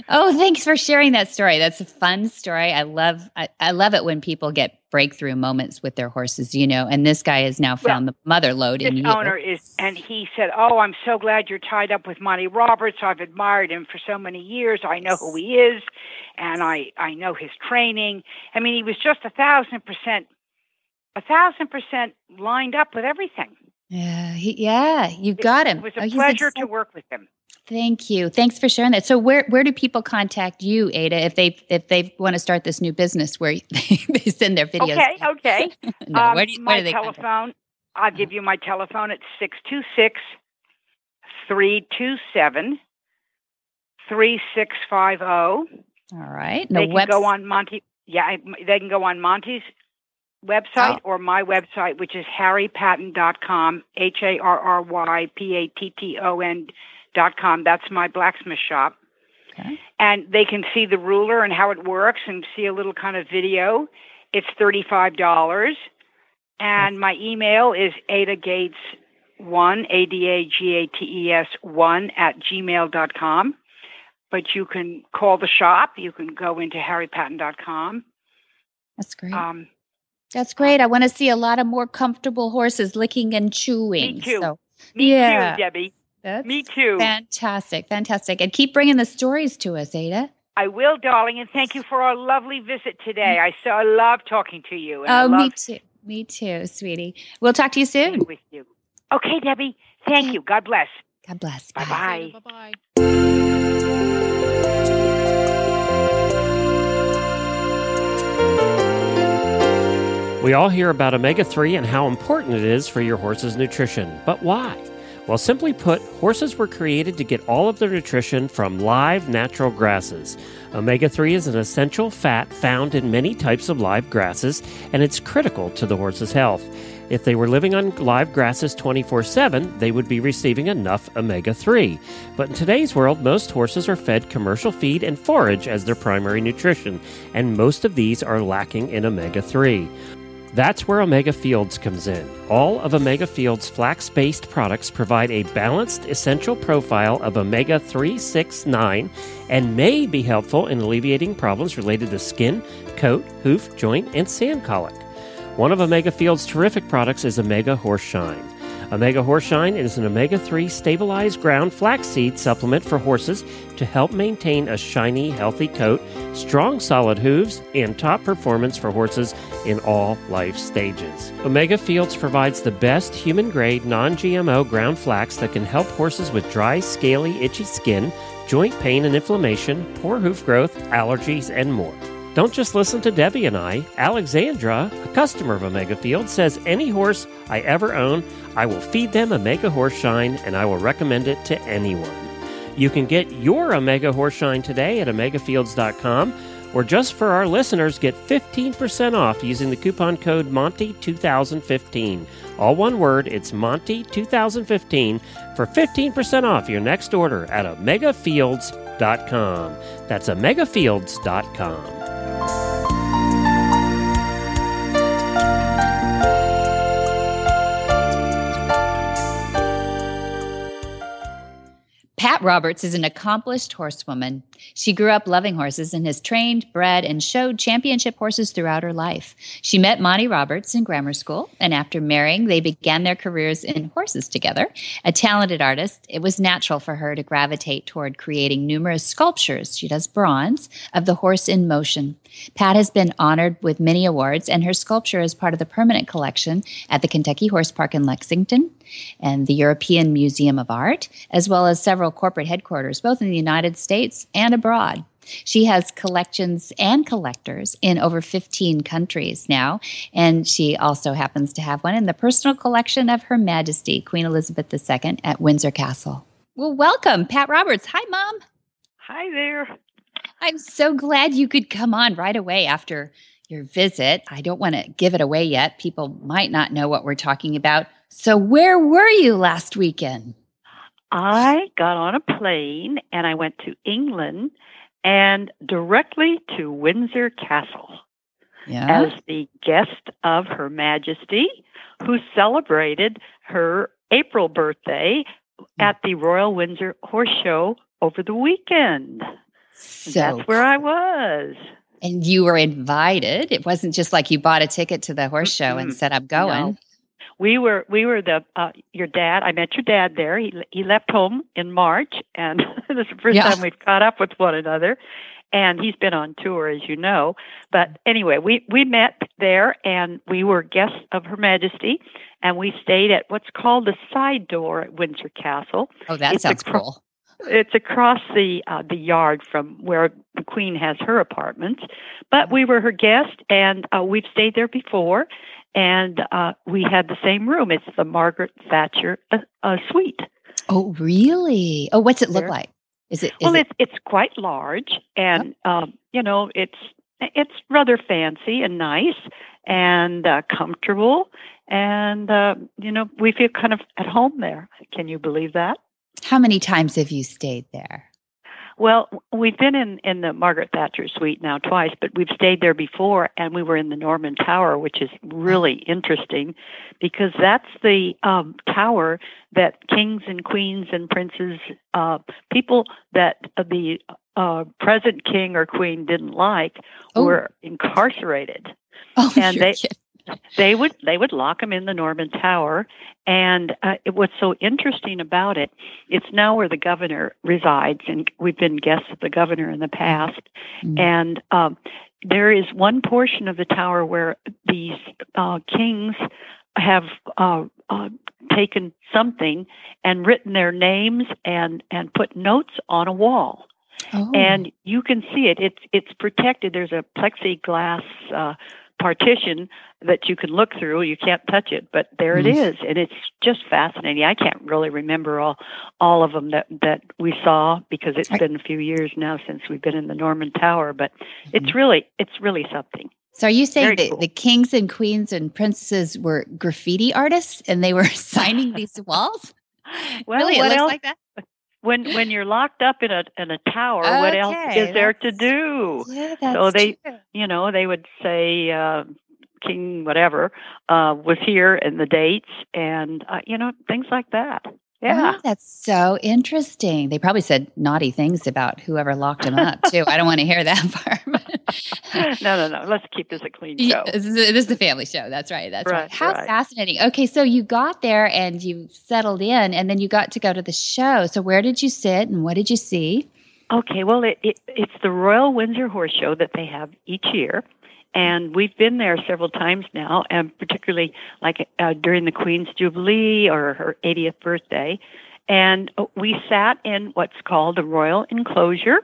oh, thanks for sharing that story. That's a fun story. I love. I, I love it when people get breakthrough moments with their horses. You know, and this guy has now found the mother lode in this you. owner is, and he said, "Oh, I'm so glad you're tied up with Monty Roberts. I've admired him for so many years. I know who he is, and I I know his training. I mean, he was just a thousand percent, a thousand percent lined up with everything. Yeah, he, yeah, you got him. It was Oh, a he's pleasure to work with him. Thank you. Thanks for sharing that. So, where where do people contact you, Ada, if they if they want to start this new business where they, they send their videos? Okay, okay. No, um, where do you, my do they contact? telephone. I'll give you my telephone. It's six two six three two seven three six five zero. All right. No They can webs- go on Monty. Yeah, they can go on Monty's website Oh. or my website, which is harrypatton.com, H A R R Y P A T T O N dot com. That's my blacksmith shop. Okay. And they can see the ruler and how it works and see a little kind of video. It's $35. And my email is Ada Gates one A D A G A T E S one at gmail dot com. But you can call the shop. You can go into harrypatton.com. That's great. Um, That's great. I want to see a lot of more comfortable horses licking and chewing. Me too. So me Yeah. too, Debbie. That's Me too. fantastic. Fantastic. And keep bringing the stories to us, Ada. I will, darling, and thank you for our lovely visit today. Mm. I so I love talking to you. And I Oh, me too. Me too, sweetie. We'll talk to you soon. with you. Okay, Debbie. Thank you. God bless. God bless. Bye Bye. bye. Bye bye. We all hear about omega 3 and how important it is for your horse's nutrition. But why? Well, simply put, horses were created to get all of their nutrition from live natural grasses. Omega 3 is an essential fat found in many types of live grasses, and it's critical to the horse's health. If they were living on live grasses 24 7, they would be receiving enough omega 3. But in today's world, most horses are fed commercial feed and forage as their primary nutrition, and most of these are lacking in omega 3. That's where Omega Fields comes in. All of Omega Fields flax based products provide a balanced, essential profile of omega 3, 6, 9, and may be helpful in alleviating problems related to skin, coat, hoof, joint, and sand colic. One of Omega Field's terrific products is Omega Horse Shine. Omega Horse Shine is an omega 3 stabilized ground flaxseed supplement for horses to help maintain a shiny, healthy coat, strong, solid hooves, and top performance for horses in all life stages. Omega Fields provides the best human grade, non GMO ground flax that can help horses with dry, scaly, itchy skin, joint pain and inflammation, poor hoof growth, allergies, and more. Don't just listen to Debbie and I. Alexandra, a customer of Omega Field, says any horse I ever own, I will feed them Omega Horse Shine and I will recommend it to anyone. You can get your Omega Horse Shine today at omegafields.com or just for our listeners, get 15% off using the coupon code Monty2015. All one word, it's Monty2015 for 15% off your next order at omegafields.com. That's omegafields.com. Pat Roberts is an accomplished horsewoman. She grew up loving horses and has trained, bred, and showed championship horses throughout her life. She met Monty Roberts in grammar school, and after marrying, they began their careers in horses together. A talented artist, it was natural for her to gravitate toward creating numerous sculptures. She does bronze of the horse in motion. Pat has been honored with many awards, and her sculpture is part of the permanent collection at the Kentucky Horse Park in Lexington and the European Museum of Art, as well as several corporate headquarters, both in the United States and abroad. She has collections and collectors in over 15 countries now, and she also happens to have one in the personal collection of Her Majesty, Queen Elizabeth II, at Windsor Castle. Well, welcome, Pat Roberts. Hi, Mom. Hi there. I'm so glad you could come on right away after your visit. I don't want to give it away yet. People might not know what we're talking about. So, where were you last weekend? I got on a plane and I went to England and directly to Windsor Castle Yeah. as the guest of Her Majesty, who celebrated her April birthday mm. at the Royal Windsor Horse Show over the weekend. So, That's where I was. and you were invited. It wasn't just like you bought a ticket to the horse show and said, I'm going. No. We were we were the uh, your dad. I met your dad there. He he left home in March, and this is the first Yeah. time we've caught up with one another. And he's been on tour, as you know. But anyway, we we met there, and we were guests of Her Majesty, and we stayed at what's called the side door at Windsor Castle. Oh, that It's sounds cro- cool. It's across the uh, the yard from where the Queen has her apartments. But we were her guest, and uh, we've stayed there before, and uh, we had the same room. It's the Margaret Thatcher uh, uh, suite. Oh, really? Oh, what's it look There. like? Is it? Is well, it it's it's quite large, and um, you know, it's it's rather fancy and nice and uh, comfortable, and uh, you know, we feel kind of at home there. Can you believe that? how many times have you stayed there? Well, we've been in in the Margaret Thatcher suite now twice, but we've stayed there before, and we were in the Norman Tower, which is really interesting because that's the um, tower that kings and queens and princes, uh, people that the uh, present king or queen didn't like, Oh. were incarcerated Oh, And they- kidding. They would they would lock him in the Norman Tower, and uh, it, what's so interesting about it, it's now where the governor resides, and we've been guests of the governor in the past, Mm. and um, there is one portion of the tower where these uh, kings have uh, uh, taken something and written their names and and put notes on a wall Oh. and you can see it. It's it's protected. There's a plexiglass uh, partition that you can look through. You can't touch it, but there it Mm. is, and it's just fascinating. I can't really remember all all of them that that we saw because it's been a few years now since we've been in the Norman Tower. But Mm-hmm. it's really it's really something. so, are you saying that cool. the kings and queens and princesses were graffiti artists and they were signing these walls? Well, really, it looks else? like that. When when you're locked up in a in a tower, what else is there to do? Yeah, that's So they- true. you know, they would say uh, King whatever uh, was here and the dates and uh, you know things like that. Yeah. Oh, that's so interesting. They probably said naughty things about whoever locked him up too. I don't want to hear that part. no, no, no. Let's keep this a clean Yeah, show. this, is, this is a family show. That's right. That's right. Right, How right. fascinating. Okay, so you got there and you settled in, and then you got to go to the show. So where did you sit, and what did you see? Okay, well, it, it, it's the Royal Windsor Horse Show that they have each year. And we've been there several times now, and particularly like uh, during the Queen's Jubilee or her 80th birthday. And uh, we sat in what's called the Royal Enclosure.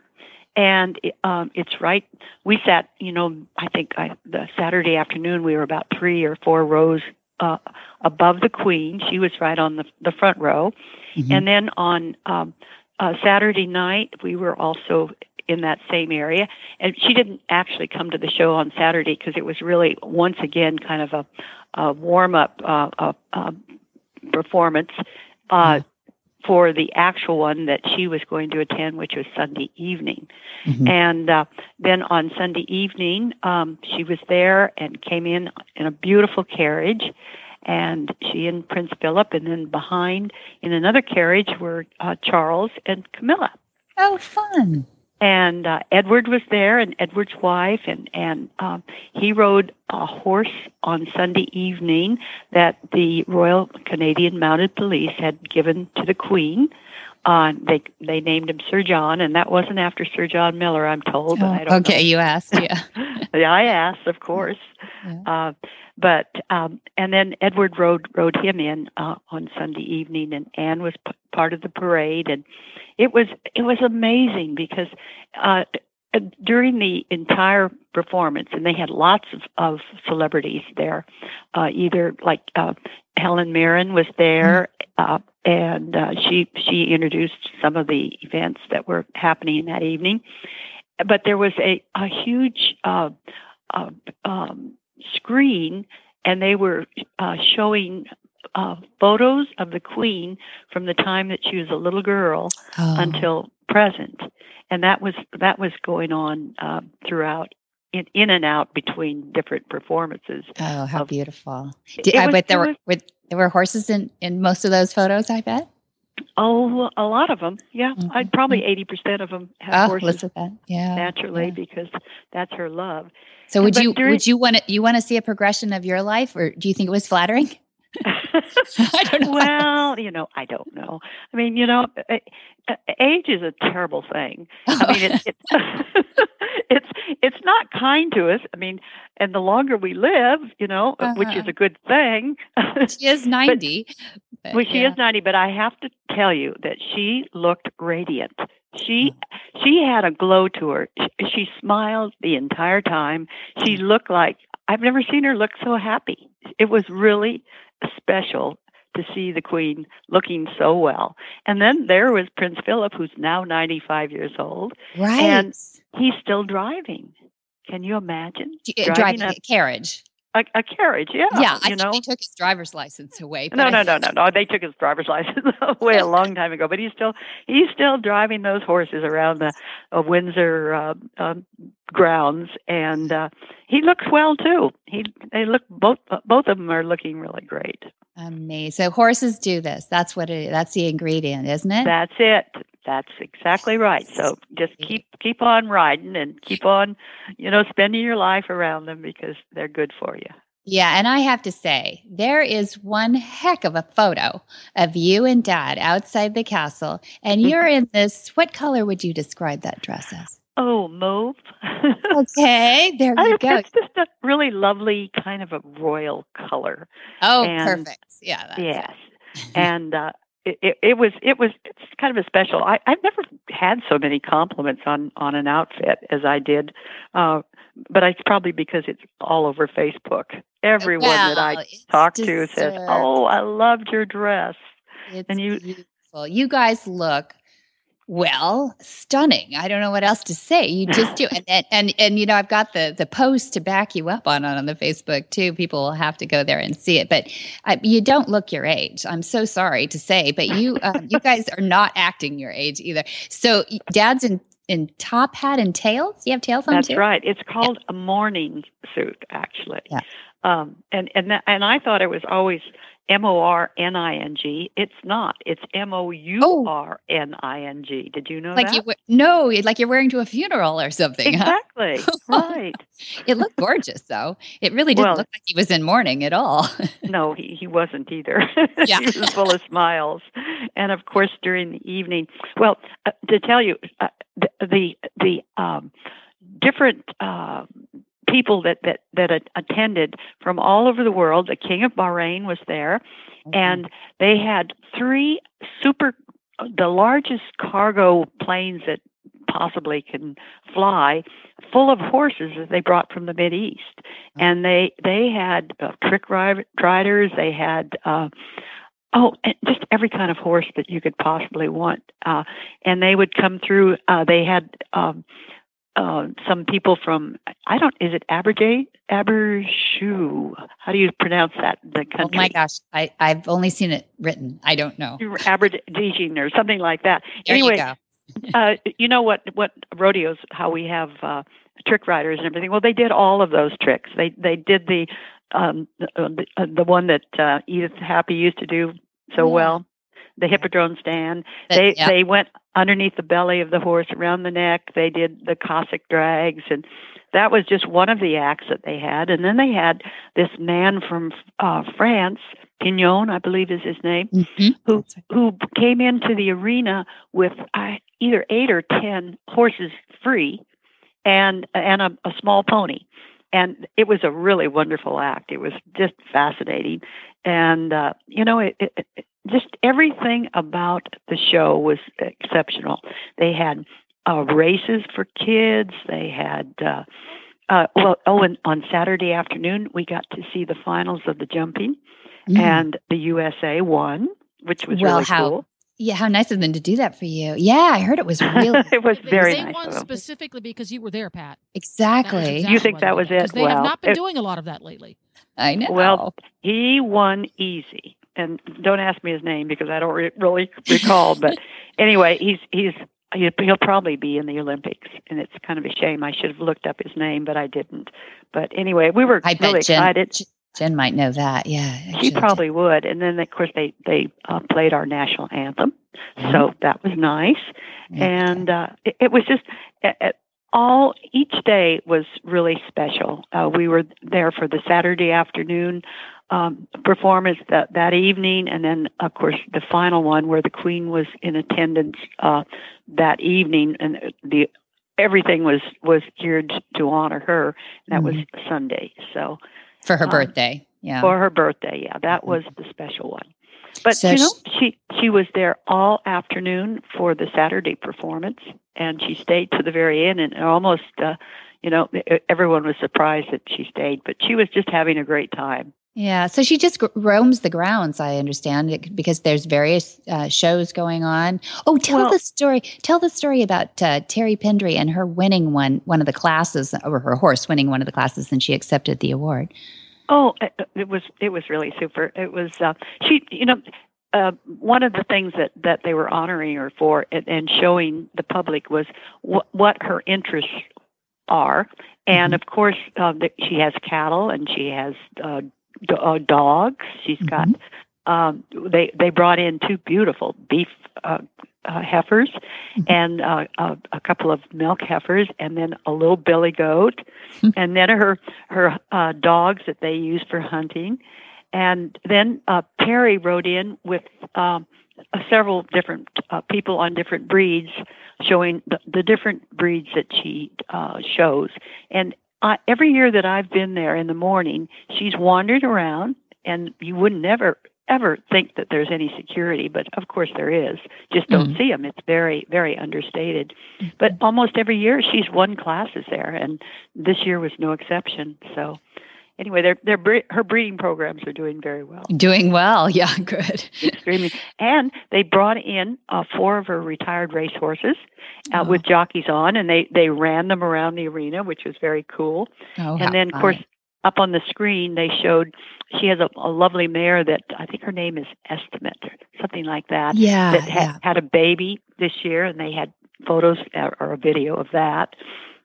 And um, it's right, we sat, you know, I think I, the Saturday afternoon we were about three or four rows uh, above the Queen. She was right on the, the front row. Mm-hmm. And then on um, uh, Saturday night, we were also in that same area. And she didn't actually come to the show on Saturday because it was really, once again, kind of a, a warm up uh, uh, uh, performance uh, for the actual one that she was going to attend, which was Sunday evening. Mhm. And uh, then on Sunday evening, um, she was there and came in in a beautiful carriage. and she and Prince Philip, and then behind in another carriage were uh, Charles and Camilla. Oh, fun! And uh, Edward was there, and Edward's wife, and and um, he rode a horse on Sunday evening that the Royal Canadian Mounted Police had given to the Queen. Uh, they they named him Sir John, and that wasn't after Sir John Miller, I'm told. Oh, I don't okay, know. you asked, yeah. yeah, I asked, of course. Yeah. Uh, but um, and then Edward rode rode him in uh, on Sunday evening, and Anne was p- part of the parade, and it was it was amazing because uh, during the entire performance, and they had lots of, of celebrities there, uh, either like uh, Helen Mirren was there, uh, and uh, she she introduced some of the events that were happening that evening. But there was a a huge uh, uh, um, screen, and they were uh, showing uh, photos of the Queen from the time that she was a little girl Oh. until present, and that was that was going on uh, throughout. In, in and out between different performances. Oh, how of- beautiful! Did, I was- bet there were, was- were there were horses in in most of those photos. I bet. Oh, a lot of them. Yeah, Mhm. I'd probably eighty percent of them have Oh, horses that. Yeah. naturally yeah. because that's her love. So would you during- would you want to you want to see a progression of your life, or do you think it was flattering? I don't know. well, you know, I don't know. I mean, you know, age is a terrible thing. I mean, it's it's it's it's not kind to us. I mean, and the longer we live, you know, which Uh-huh. is a good thing. she is ninety. but Well, she yeah. is 90, but I have to tell you that she looked radiant. She she had a glow to her. She, she smiled the entire time. She looked like I've never seen her look so happy. It was really special to see the queen looking so well. And then there was Prince Philip who's now 95 years old. right. and- He's still driving. Can you imagine? Uh, driving driving a- a carriage. A, a carriage, yeah. Yeah, I you think know. they took his driver's license away. No, no, no, no, no. They took his driver's license away a long time ago, but he's still he's still driving those horses around the uh, Windsor uh, um, grounds, and uh, he looks well too. He they look both both of them are looking really great. Amazing. So horses do this. That's what it. That's the ingredient, isn't it? That's it. That's exactly right. So just keep keep on riding and keep on, you know, spending your life around them because they're good for you. Yeah, and I have to say, there is one heck of a photo of you and Dad outside the castle, and you're in this. What color would you describe that dress as? Oh, mauve. Okay, there you go. It's just a really lovely kind of a royal color. Oh, and- perfect. Yeah. That's yes and uh it, it, it was it was it's kind of a special I, i've never had so many compliments on on an outfit as i did uh but it's probably because it's all over facebook everyone that i Well, talk to says oh i loved your dress It's and you- beautiful. You guys look well, stunning. I don't know what else to say. You just do, and and and, and you know, I've got the the post to back you up on on the Facebook too. People will have to go there and see it, but uh, you don't look your age. I'm so sorry to say, but you um, you guys are not acting your age either. So, Dad's in in top hat and tails. You have tails on that's too. right it's called a morning suit actually Yeah. um and and that, and i thought it was always M O R N I N G. It's not. It's M O U R N I N G. Did you know Like that? you, no, like you're wearing to a funeral or something. huh? Exactly. right. It looked gorgeous, though. It really didn't Well- look like he was in mourning at all. No, he, he wasn't either. Yeah. he was full of smiles. And of course, during the evening, well, uh, to tell you, uh, the the, the um, different uh, people that that that attended from all over the world. The King of Bahrain was there, and they had three super, the largest cargo planes that possibly can fly, full of horses that they brought from the Mid East, and they they had uh, trick ri- riders. They had. Uh, Oh, and just every kind of horse that you could possibly want, uh, and they would come through. Uh, they had um, uh, some people from I don't is it Abergate Abershoe? How do you pronounce that? The country. oh my gosh, I, I've only seen it written. I don't know. Aberdeen or something like that. There anyway, you uh, you know what what rodeos how we have uh, trick riders and everything. Well, they did all of those tricks. They they did the um, the, uh, the one that uh, Edith Happy used to do so Yeah. well, the hippodrome stand. That- they yeah. they went underneath the belly of the horse, around the neck. They did the Cossack drags, and that was just one of the acts that they had. And then they had this man from uh, France, Pignon, I believe is his name, Mhm. who who came into the arena with uh, either eight or ten horses free, and and a, a small pony, and it was a really wonderful act. It was just fascinating, and uh, you know, it, it, it, just everything about the show was exceptional. They had uh, races for kids. They had. Uh, uh, well, oh, and on Saturday afternoon, we got to see the finals of the jumping, Mm. and the USA won, which was Well, really how- cool. Yeah, how nice of them to do that for you. Yeah, I heard it was really it was They- very they nice. won of specifically because you were there, Pat. exactly. exactly You think that was it? Because they Well, have not been it- doing a lot of that lately. I know. Well, he won easy, and don't ask me his name because I don't re- really recall. But anyway, he's he's he- he'll probably be in the Olympics, and it's kind of a shame. I should have looked up his name, but I didn't. But anyway, we were I really Jen, excited. Jen- Jen might know that. Yeah, He actually. probably would, and then of course they they uh, played our national anthem, so that was nice. And uh, it, it was just uh, uh, all each day was really special. Uh, we were there for the Saturday afternoon um, performance that that evening, and then of course the final one where the Queen was in attendance uh, that evening, and the everything was was geared to honor her. And That was Sunday, so for her um, birthday. Yeah. for her birthday. Yeah, that was the special one. But So you know, she she was there all afternoon for the Saturday performance, and she stayed to the very end. And almost, uh, you know, e- everyone was surprised that she stayed, but she was just having a great time. Yeah, so she just roams the grounds. I understand because there's various uh, shows going on. Oh, tell Well- the story. Tell the story about uh, Terry Pendry and her winning one one of the classes, or her horse winning one of the classes, and she accepted the award. Oh, it, it was it was really super. It was uh, she, you know. Uh, one of the things that, that they were honoring her for and, and showing the public was wh- what her interests are, and Mhm. of course uh, the, she has cattle and she has uh, uh, dogs. She's got um, they they brought in two beautiful beef uh, uh, heifers and uh, a, a couple of milk heifers, and then a little billy goat, and then her her uh, dogs that they use for hunting, and then uh, Perry rode in with. Um, uh, several different uh, people on different breeds, showing the, the different breeds that she uh, shows. And uh, every year that I've been there in the morning, she's wandered around, and you would never ever think that there's any security, but of course there is. Just don't Mhm. see them. It's very very understated. But almost every year she's won classes there, and this year was no exception. So. Anyway, their their her breeding programs are doing very well Doing well. Yeah, good. extremely. And they brought in uh, four of her retired racehorses uh, Oh. with jockeys on, and they they ran them around the arena, which was very cool. Oh, and then, of fun. course, up on the screen they showed she has a, a lovely mare that I think her name is Estimate, or something like that. yeah, that had, yeah. had a baby this year, and they had photos or, or a video of that.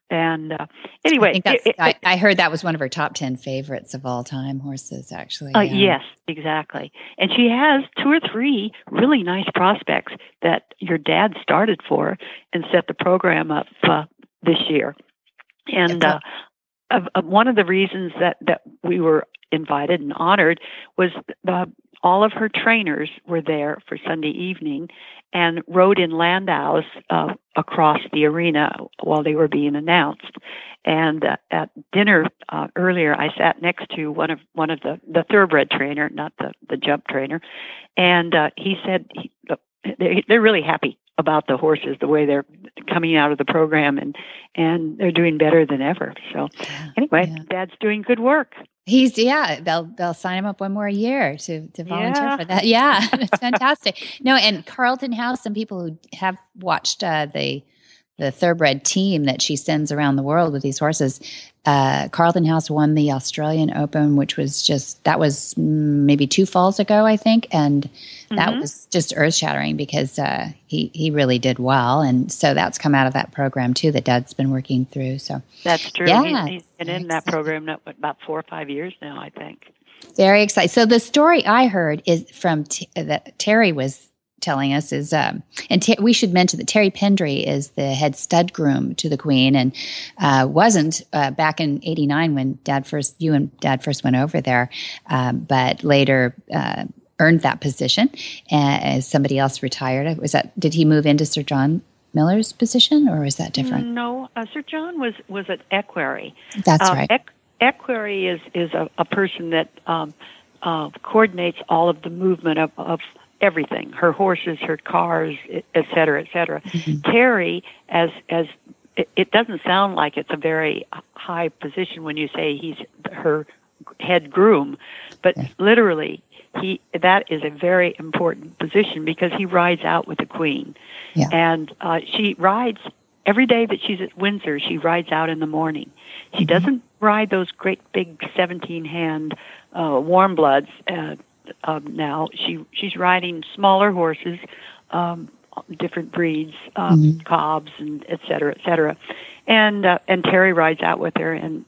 And uh, anyway, I think that's. it- it- I, I heard that was one of her top ten favorites of all time horses. Actually, Uh, yeah. Yes, exactly. And she has two or three really nice prospects that your dad started for and set the program up uh, this year. And uh, one of the reasons that, that we were invited and honored was uh, all of her trainers were there for Sunday evening and rode in landaus uh, across the arena while they were being announced. And uh, at dinner uh, earlier, I sat next to one of one of the the thoroughbred trainer, not the the jump trainer, and uh, he said he, they they're really happy about the horses, the way they're coming out of the program, and and they're doing better than ever. So Yeah. anyway, Yeah. Dad's doing good work. He's yeah, they'll they'll sign him up one more year to to volunteer Yeah. for that. Yeah, it's fantastic. No, and Carlton House, some people who have watched uh, the the thoroughbred team that she sends around the world with these horses. Uh, Carlton House won the Australian Open, which was just that was maybe two falls ago, I think, and that Mhm. was just earth shattering because uh, he he really did well, and so that's come out of that program too that Dad's been working through. So That's true. Yeah, He's, he's been in that program now, about four or five years now, I think. Very excited. So the story I heard is from T- that Terry was telling us is, um, and Ter- we should mention that Terry Pendry is the head stud groom to the Queen, and uh, wasn't uh, back in '89 when Dad first, you and Dad first went over there, um, but later. Uh, earned that position uh, as somebody else retired. Was that did he move into Sir John Miller's position, or was that different? No, uh, Sir John was was at Equerry. That's Uh, right. Equ- Equerry is is a, a person that um, uh, coordinates all of the movement of, of everything: her horses, her cars, et cetera, et cetera. Mm-hmm. Terry, as as it, it doesn't sound like it's a very high position when you say he's her head groom, but literally he that is a very important position because he rides out with the queen, Yeah. and uh, she rides every day that she's at Windsor. She rides out in the morning. She doesn't ride those great big seventeen hand uh, warm bloods. Uh, um, now she she's riding smaller horses, um, different breeds, um, cobs and et cetera, et cetera, and uh, and Terry rides out with her, and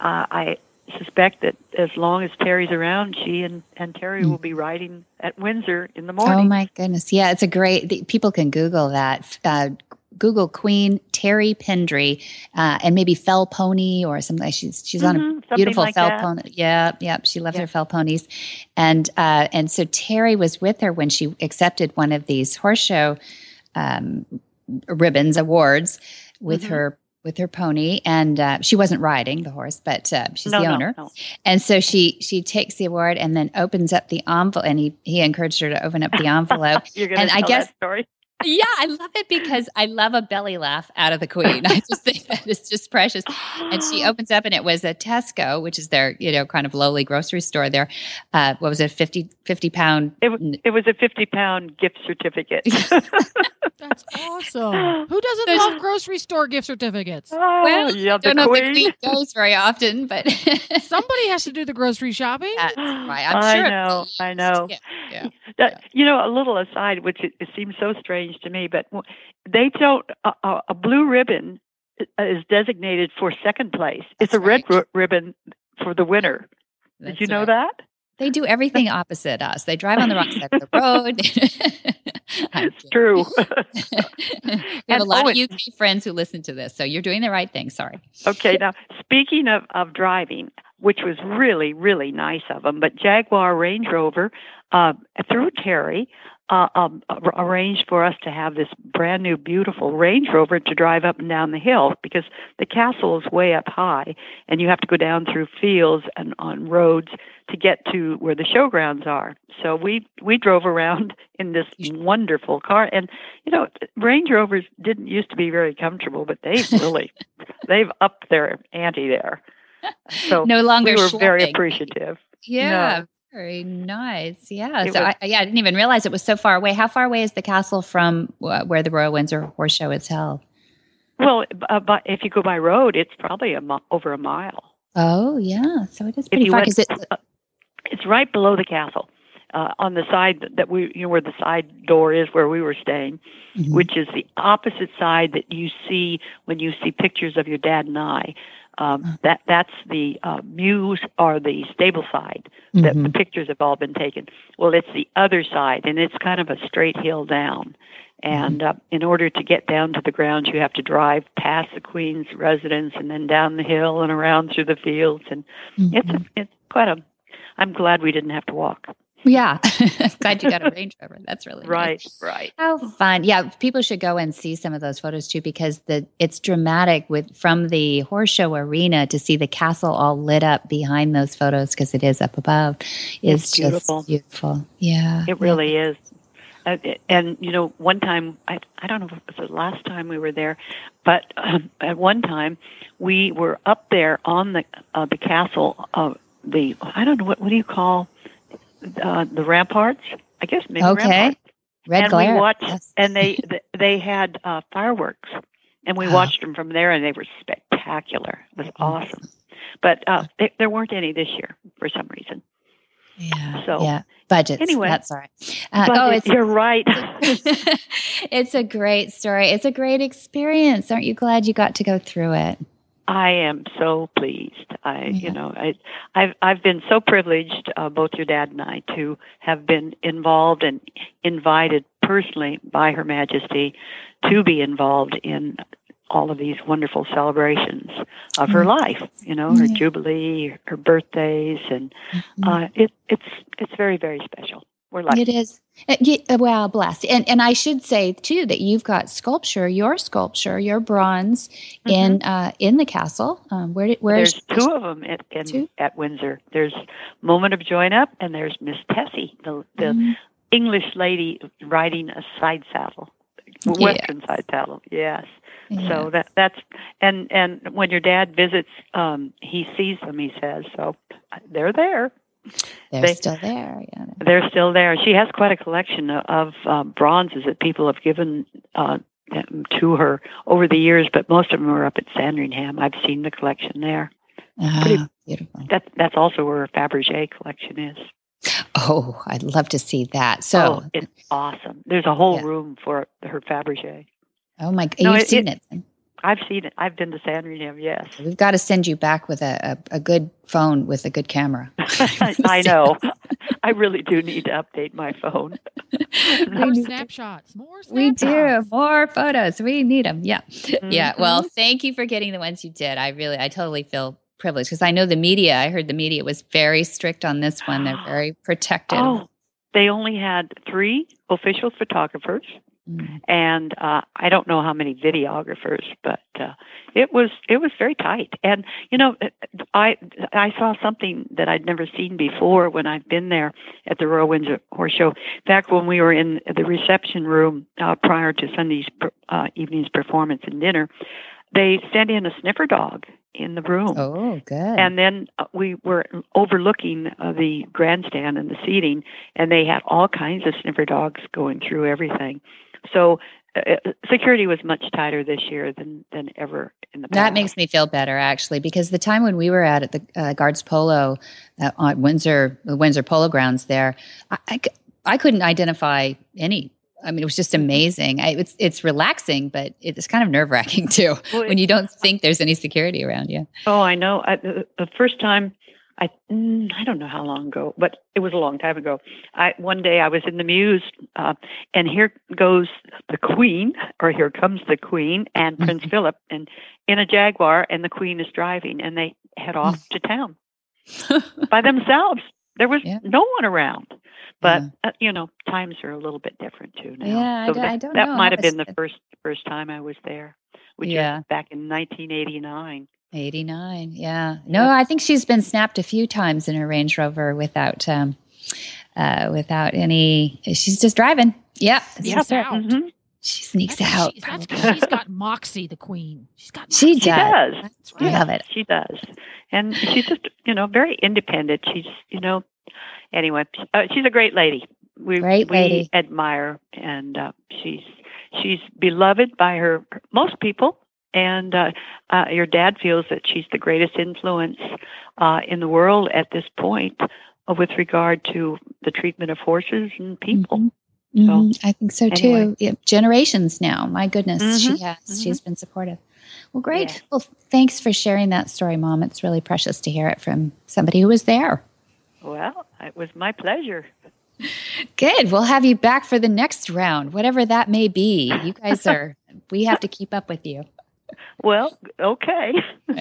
uh, I suspect that as long as Terry's around, she and and Terry will be riding at Windsor in the morning. Oh my goodness! Yeah, it's a great. The, people can Google that. Uh, Google Queen Terry Pendry, uh, and maybe Fell Pony or something. She's she's on Mhm, a beautiful like fell that. pony. Yeah, yeah. She loves Yeah. her fell ponies, and uh, and so Terry was with her when she accepted one of these horse show um, ribbons awards with Mhm. her with her pony, and uh, she wasn't riding the horse, but uh, she's no, the owner. no. And so she she takes the award and then opens up the envelope, and he he encouraged her to open up the envelope. And I guess- that story. Yeah, I love it because I love a belly laugh out of the queen. I just think that is just precious. And she opens up, and it was a Tesco, which is their you know kind of lowly grocery store. There, uh, what was it, 50, 50 pound? It, was- it was a 50 pound gift certificate. That's awesome. Who doesn't There's- love grocery store gift certificates? oh, Well, yeah, the Don't know if the queen. queen goes very often, but Somebody has to do the grocery shopping. that's right. I'm I sure. know. I know. Yeah, yeah. That, You know, a little aside, which it, it seems so strange to me, but they don't. A, a, a blue ribbon is designated for second place. it's That's a red right. ri- ribbon for the winner. Did you know right. that? They do everything opposite us. They drive on the wrong side of the road. It's true. we have a lot oh, of UK friends who listen to this, so you're doing the right thing. Sorry. Okay, now speaking of, of driving, which was really, really nice of them, but Jaguar Range Rover, uh, through Terry, uh, um, arranged for us to have this brand new, beautiful Range Rover to drive up and down the hill because the castle is way up high, and you have to go down through fields and on roads to get to where the showgrounds are. So we we drove around in this wonderful car, and you know, Range Rovers didn't used to be very comfortable, but they've really they've upped their ante there. So No longer we were very appreciative. Yeah. Very nice. Yeah. It so was- I, yeah, I didn't even realize it was so far away. How far away is the castle from uh, where the Royal Windsor Horse Show is held? Well, uh, but if you go by road, it's probably a mi- over a mile. Oh, yeah. So it is pretty far. went, it, uh, it's right below the castle, uh, on the side that we, you know, where the side door is where we were staying, Mhm. which is the opposite side that you see when you see pictures of your dad and I. Um, that that's the uh, mews or the stable side that the Mhm. pictures have all been taken. Well, it's the other side, and it's kind of a straight hill down. And uh, in order to get down to the grounds, you have to drive past the Queen's residence and then down the hill and around through the fields. And it's Mhm. it's quite a. I'm glad we didn't have to walk. Yeah. Glad you got a Range Rover. That's really nice. Right, right. How fun! Yeah, people should go and see some of those photos too, because the it's dramatic with from the horse show arena to see the castle all lit up behind those photos because it is up above. Is It's just beautiful. beautiful. Yeah, It really is. Uh, and you know, one time I I don't know if it was the last time we were there, but um, at one time we were up there on the uh, the castle. Uh, the I don't know what what do you call uh, the ramparts? I guess maybe Okay. ramparts. Red and glare. we watched, Yes. and they they had uh, fireworks and we Wow. watched them from there, and they were spectacular. It was awesome. But uh, they, there weren't any this year for some reason. Yeah. So- yeah, budgets. Anyway. that's all right. Uh, oh, it's you're right. it's a great story. It's a great experience. Aren't you glad you got to go through it? I am so pleased. I, Yeah. you know, I, I've I've been so privileged, uh, both your dad and I, to have been involved and invited personally by Her Majesty to be involved in all of these wonderful celebrations of her life. You know, her Yeah. jubilee, her birthdays, and uh, it, it's it's very very special. We're lucky. It is. Uh, uh, well, blessed. And and I should say too that you've got sculpture, your sculpture, your bronze in uh, in the castle. Um, where did where Mm-hmm. There's two of them at in, at Windsor. There's Moment of Join Up, and there's Miss Tessie, the the Mhm. English lady riding a side saddle, Western side saddle. Yes. So that that's and and when your dad visits, um, he sees them. He says so. They're there. They're they- still there. Yeah. They're still there. She has quite a collection of, uh, bronzes that people have given uh, to her over the years, but most of them are up at Sandringham. I've seen the collection there. pretty- Ah, beautiful. That that's also where her Fabergé collection is. Oh, I'd love to see that. So, oh, it's awesome. There's a whole Yeah. room for her Fabergé. oh my, No, you've it- seen it. I've seen it. I've been to Sandringham. Yes, We've got to send you back with a, a, a good phone with a good camera. I know. I really do need to update my phone. More snapshots. More snapshots. We do more photos. We need them. Yeah. Yeah. Mm-hmm. Well, thank you for getting the ones you did. I really, I totally feel privileged because I know the media, I heard the media was very strict on this one. They're very protective. Oh, they only had three official photographers, Mm. and uh, I don't know how many videographers, but uh, it was it was very tight. And you know, I I saw something that I'd never seen before when I've been there at the Royal Windsor Horse Show. In fact, when we were in the reception room uh, prior to Sunday's uh, evening's performance and dinner, they sent in a sniffer dog in the room. Oh, good. And then uh, we were overlooking uh, the grandstand and the seating, and they had all kinds of sniffer dogs going through everything. So uh, uh, security was much tighter this year than than ever in the past. That makes me feel better, actually, because the time when we were out at the uh, Guards Polo uh, on Windsor, the Windsor Polo Grounds, there, I I couldn't identify any. I mean, it was just amazing. I, it's it's relaxing, but it's kind of nerve wracking too Well, when you don't think there's any security around you. Oh, I know. I, the, the first time, I mm, I don't know how long ago, but it was a long time ago. I one day I was in the Mews, uh, and here goes the Queen, or here comes the Queen and Prince Philip, and in a Jaguar, and the Queen is driving, and they head off to town by themselves. There was Yeah. no one around. But Yeah. uh, you know, times are a little bit different too now. Yeah, I so don't- that, I don't that know might have been the first first time I was there, which Yeah. was back in 1989. 89. Yeah. No, I think she's been snapped a few times in her Range Rover without um uh without any she's just driving. Yeah. Sneaks Yep. out. Mhm. She sneaks That's 'cause out. She, that's 'cause she's got moxie, the queen. She's got She moxie. She does. does. That's I right. love it. She does. And she's just, you know, very independent. She's, you know, anyway, uh, she's a great lady. We, Great we admire, and uh, she's she's beloved by her most people. And uh, uh, your dad feels that she's the greatest influence uh, in the world at this point uh, with regard to the treatment of horses and people. Mhm. So, Mhm. I think so too. anyway. Yeah, generations now. My goodness, she Mhm. has. Mhm. She's been supportive. Well, great. Yeah. Well, thanks for sharing that story, Mom. It's really precious to hear it from somebody who was there. Well, it was my pleasure. Good. We'll have you back for the next round, whatever that may be. You guys are. we have to keep up with you. Well, okay.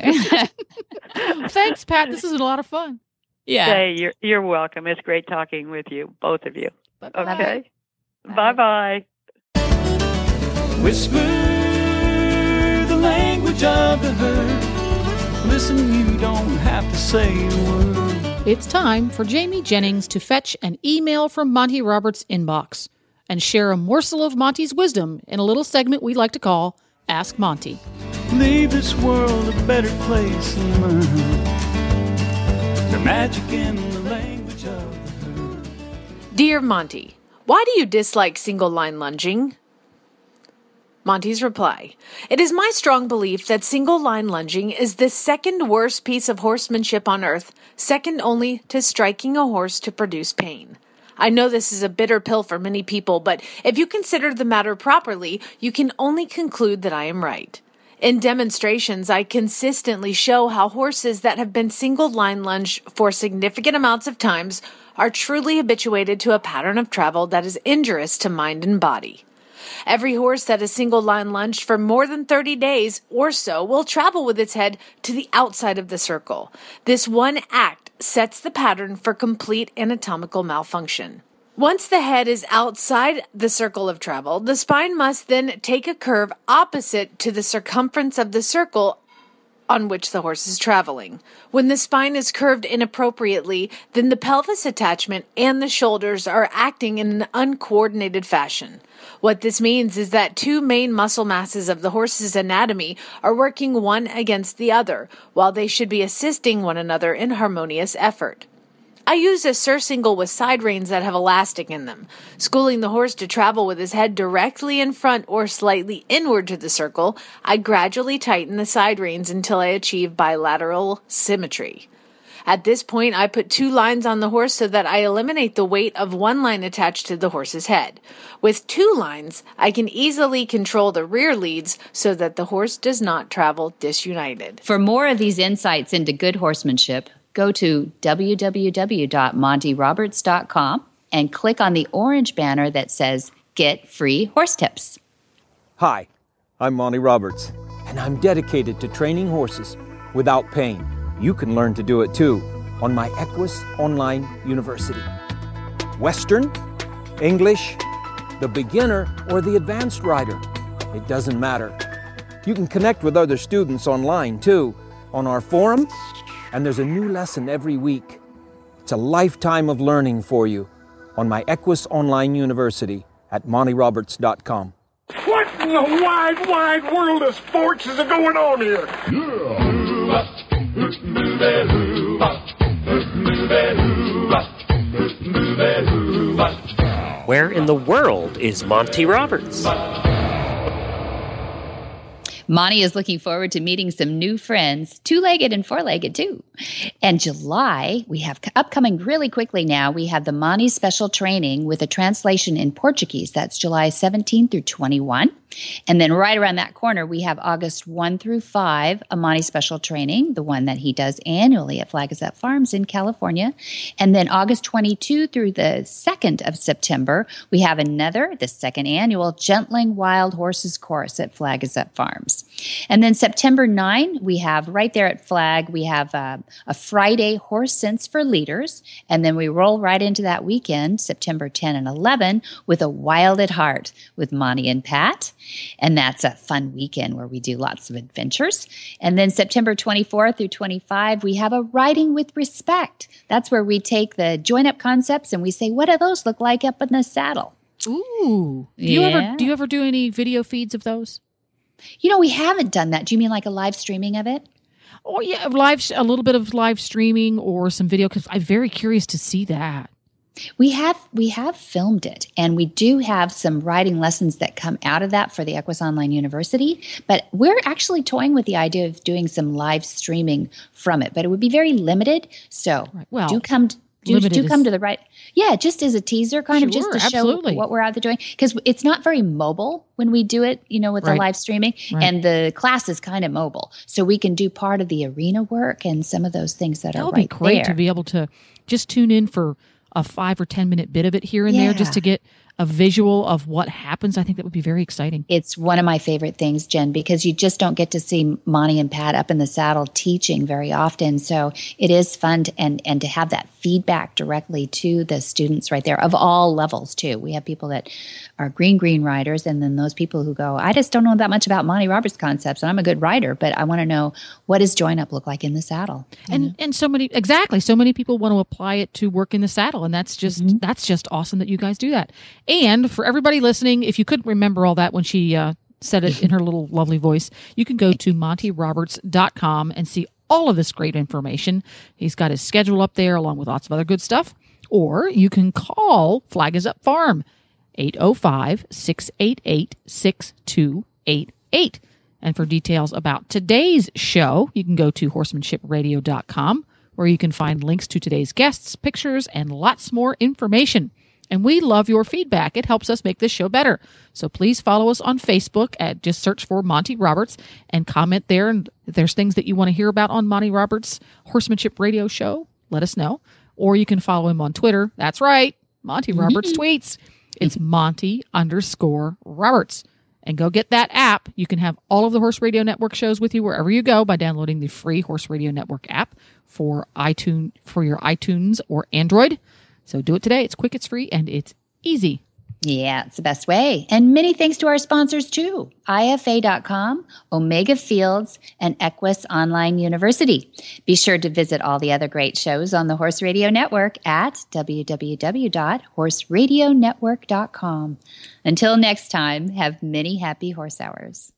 Thanks, Pat. This is a lot of fun. yeah. Hey, you're you're welcome. It's great talking with you, both of you. Bye-bye. Okay. Bye. Bye bye. Whisper the language of the herd. Listen, you don't have to say a word. It's time for Jamie Jennings to fetch an email from Monty Roberts' inbox and share a morsel of Monty's wisdom in a little segment we like to call Ask Monty. Leave this world a better place than mine. The magic in the language of the herd. Dear Monty, why do you dislike single line lunging? Monty's reply. It is my strong belief that single line lunging is the second worst piece of horsemanship on earth, second only to striking a horse to produce pain. I know this is a bitter pill for many people, but if you consider the matter properly, you can only conclude that I am right. In demonstrations, I consistently show how horses that have been single line lunged for significant amounts of times are truly habituated to a pattern of travel that is injurious to mind and body. Every horse that is single line lunged for more than 30 days or so will travel with its head to the outside of the circle. This one act sets the pattern for complete anatomical malfunction. Once the head is outside the circle of travel, the spine must then take a curve opposite to the circumference of the circle on which the horse is traveling. When the spine is curved inappropriately, then the pelvis attachment and the shoulders are acting in an uncoordinated fashion. What this means is that two main muscle masses of the horse's anatomy are working one against the other, while they should be assisting one another in harmonious effort. I use a surcingle with side reins that have elastic in them. Schooling the horse to travel with his head directly in front or slightly inward to the circle, I gradually tighten the side reins until I achieve bilateral symmetry. At this point, I put two lines on the horse so that I eliminate the weight of one line attached to the horse's head. With two lines, I can easily control the rear leads so that the horse does not travel disunited. For more of these insights into good horsemanship, go to www.montyroberts.com and click on the orange banner that says Get Free Horse Tips. Hi, I'm Monty Roberts, and I'm dedicated to training horses without pain. You can learn to do it too on my Equus Online University. Western, English, the beginner, or the advanced rider. It doesn't matter. You can connect with other students online too on our forum, and there's a new lesson every week. It's a lifetime of learning for you on my Equus Online University at montyroberts.com. What in the wide, wide world of sports is going on here? Where in the world is Monty Roberts? Monty is looking forward to meeting some new friends, two legged and four legged too. And July, we have upcoming really quickly now, we have the Monty special training with a translation in Portuguese. That's July 17 through 21. And then right around that corner, we have August 1 through 5, a Monty special training, the one that he does annually at Flag is Up Farms in California. And then August 22 through the 2nd of September, we have another, the second annual Gentling Wild Horses course at Flag is Up Farms. And then September 9, we have right there at Flag, we have uh, a Friday Horse Sense for Leaders. And then we roll right into that weekend, September 10 and 11, with a Wild at Heart with Monty and Pat. And that's a fun weekend where we do lots of adventures. And then September 24 through 25, we have a Riding with Respect. That's where we take the join up concepts and we say, what do those look like up in the saddle? Ooh. Do you Yeah. ever do you ever do any video feeds of those? You know, we haven't done that. Do you mean like a live streaming of it? Oh yeah, live a little bit of live streaming or some video because I'm very curious to see that. We have we have filmed it, and we do have some riding lessons that come out of that for the Equus Online University. But we're actually toying with the idea of doing some live streaming from it, but it would be very limited. So Well, do come do, do come to the right. Yeah, just as a teaser, kind of just to show absolutely. what we're out there doing, because it's not very mobile when we do it. You know, with the live streaming, Right. and the class is kind of mobile, so we can do part of the arena work and some of those things that, That are right be great there. to be able to just tune in for a five or ten minute bit of it here and there, just to get a visual of what happens. I think that would be very exciting. It's one of my favorite things, Jen, because you just don't get to see Monty and Pat up in the saddle teaching very often. So it is fun to, and and to have that feedback directly to the students right there of all levels too. We have people that are green green riders, and then those people who go, I just don't know that much about Monty Roberts concepts, and I'm a good rider, but I want to know what does join up look like in the saddle. And and so many exactly so many people want to apply it to work in the saddle, and that's just Mm-hmm. that's just awesome that you guys do that. And for everybody listening, if you couldn't remember all that when she uh, said it in her little lovely voice, you can go to montyroberts.com and see all of this great information. He's got his schedule up there along with lots of other good stuff. Or you can call Flag is Up Farm 805 688 888. And for details about today's show, you can go to horsemanshipradio.com where you can find links to today's guests, pictures, and lots more information. And we love your feedback. It helps us make this show better. So please follow us on Facebook at just search for Monty Roberts and comment there. And if there's things that you want to hear about on Monty Roberts Horsemanship Radio Show, let us know. Or you can follow him on Twitter. That's right. Monty Roberts tweets. It's Monty underscore Roberts. And go get that app. You can have all of the Horse Radio Network shows with you wherever you go by downloading the free Horse Radio Network app for iTunes for your iTunes or Android. So do it today. It's quick, it's free, and it's easy. Yeah, it's the best way. And many thanks to our sponsors too IFA.com, Omega Fields, and Equus Online University. Be sure to visit all the other great shows on the Horse Radio Network at www.horseradionetwork.com. Until next time, have many happy horse hours.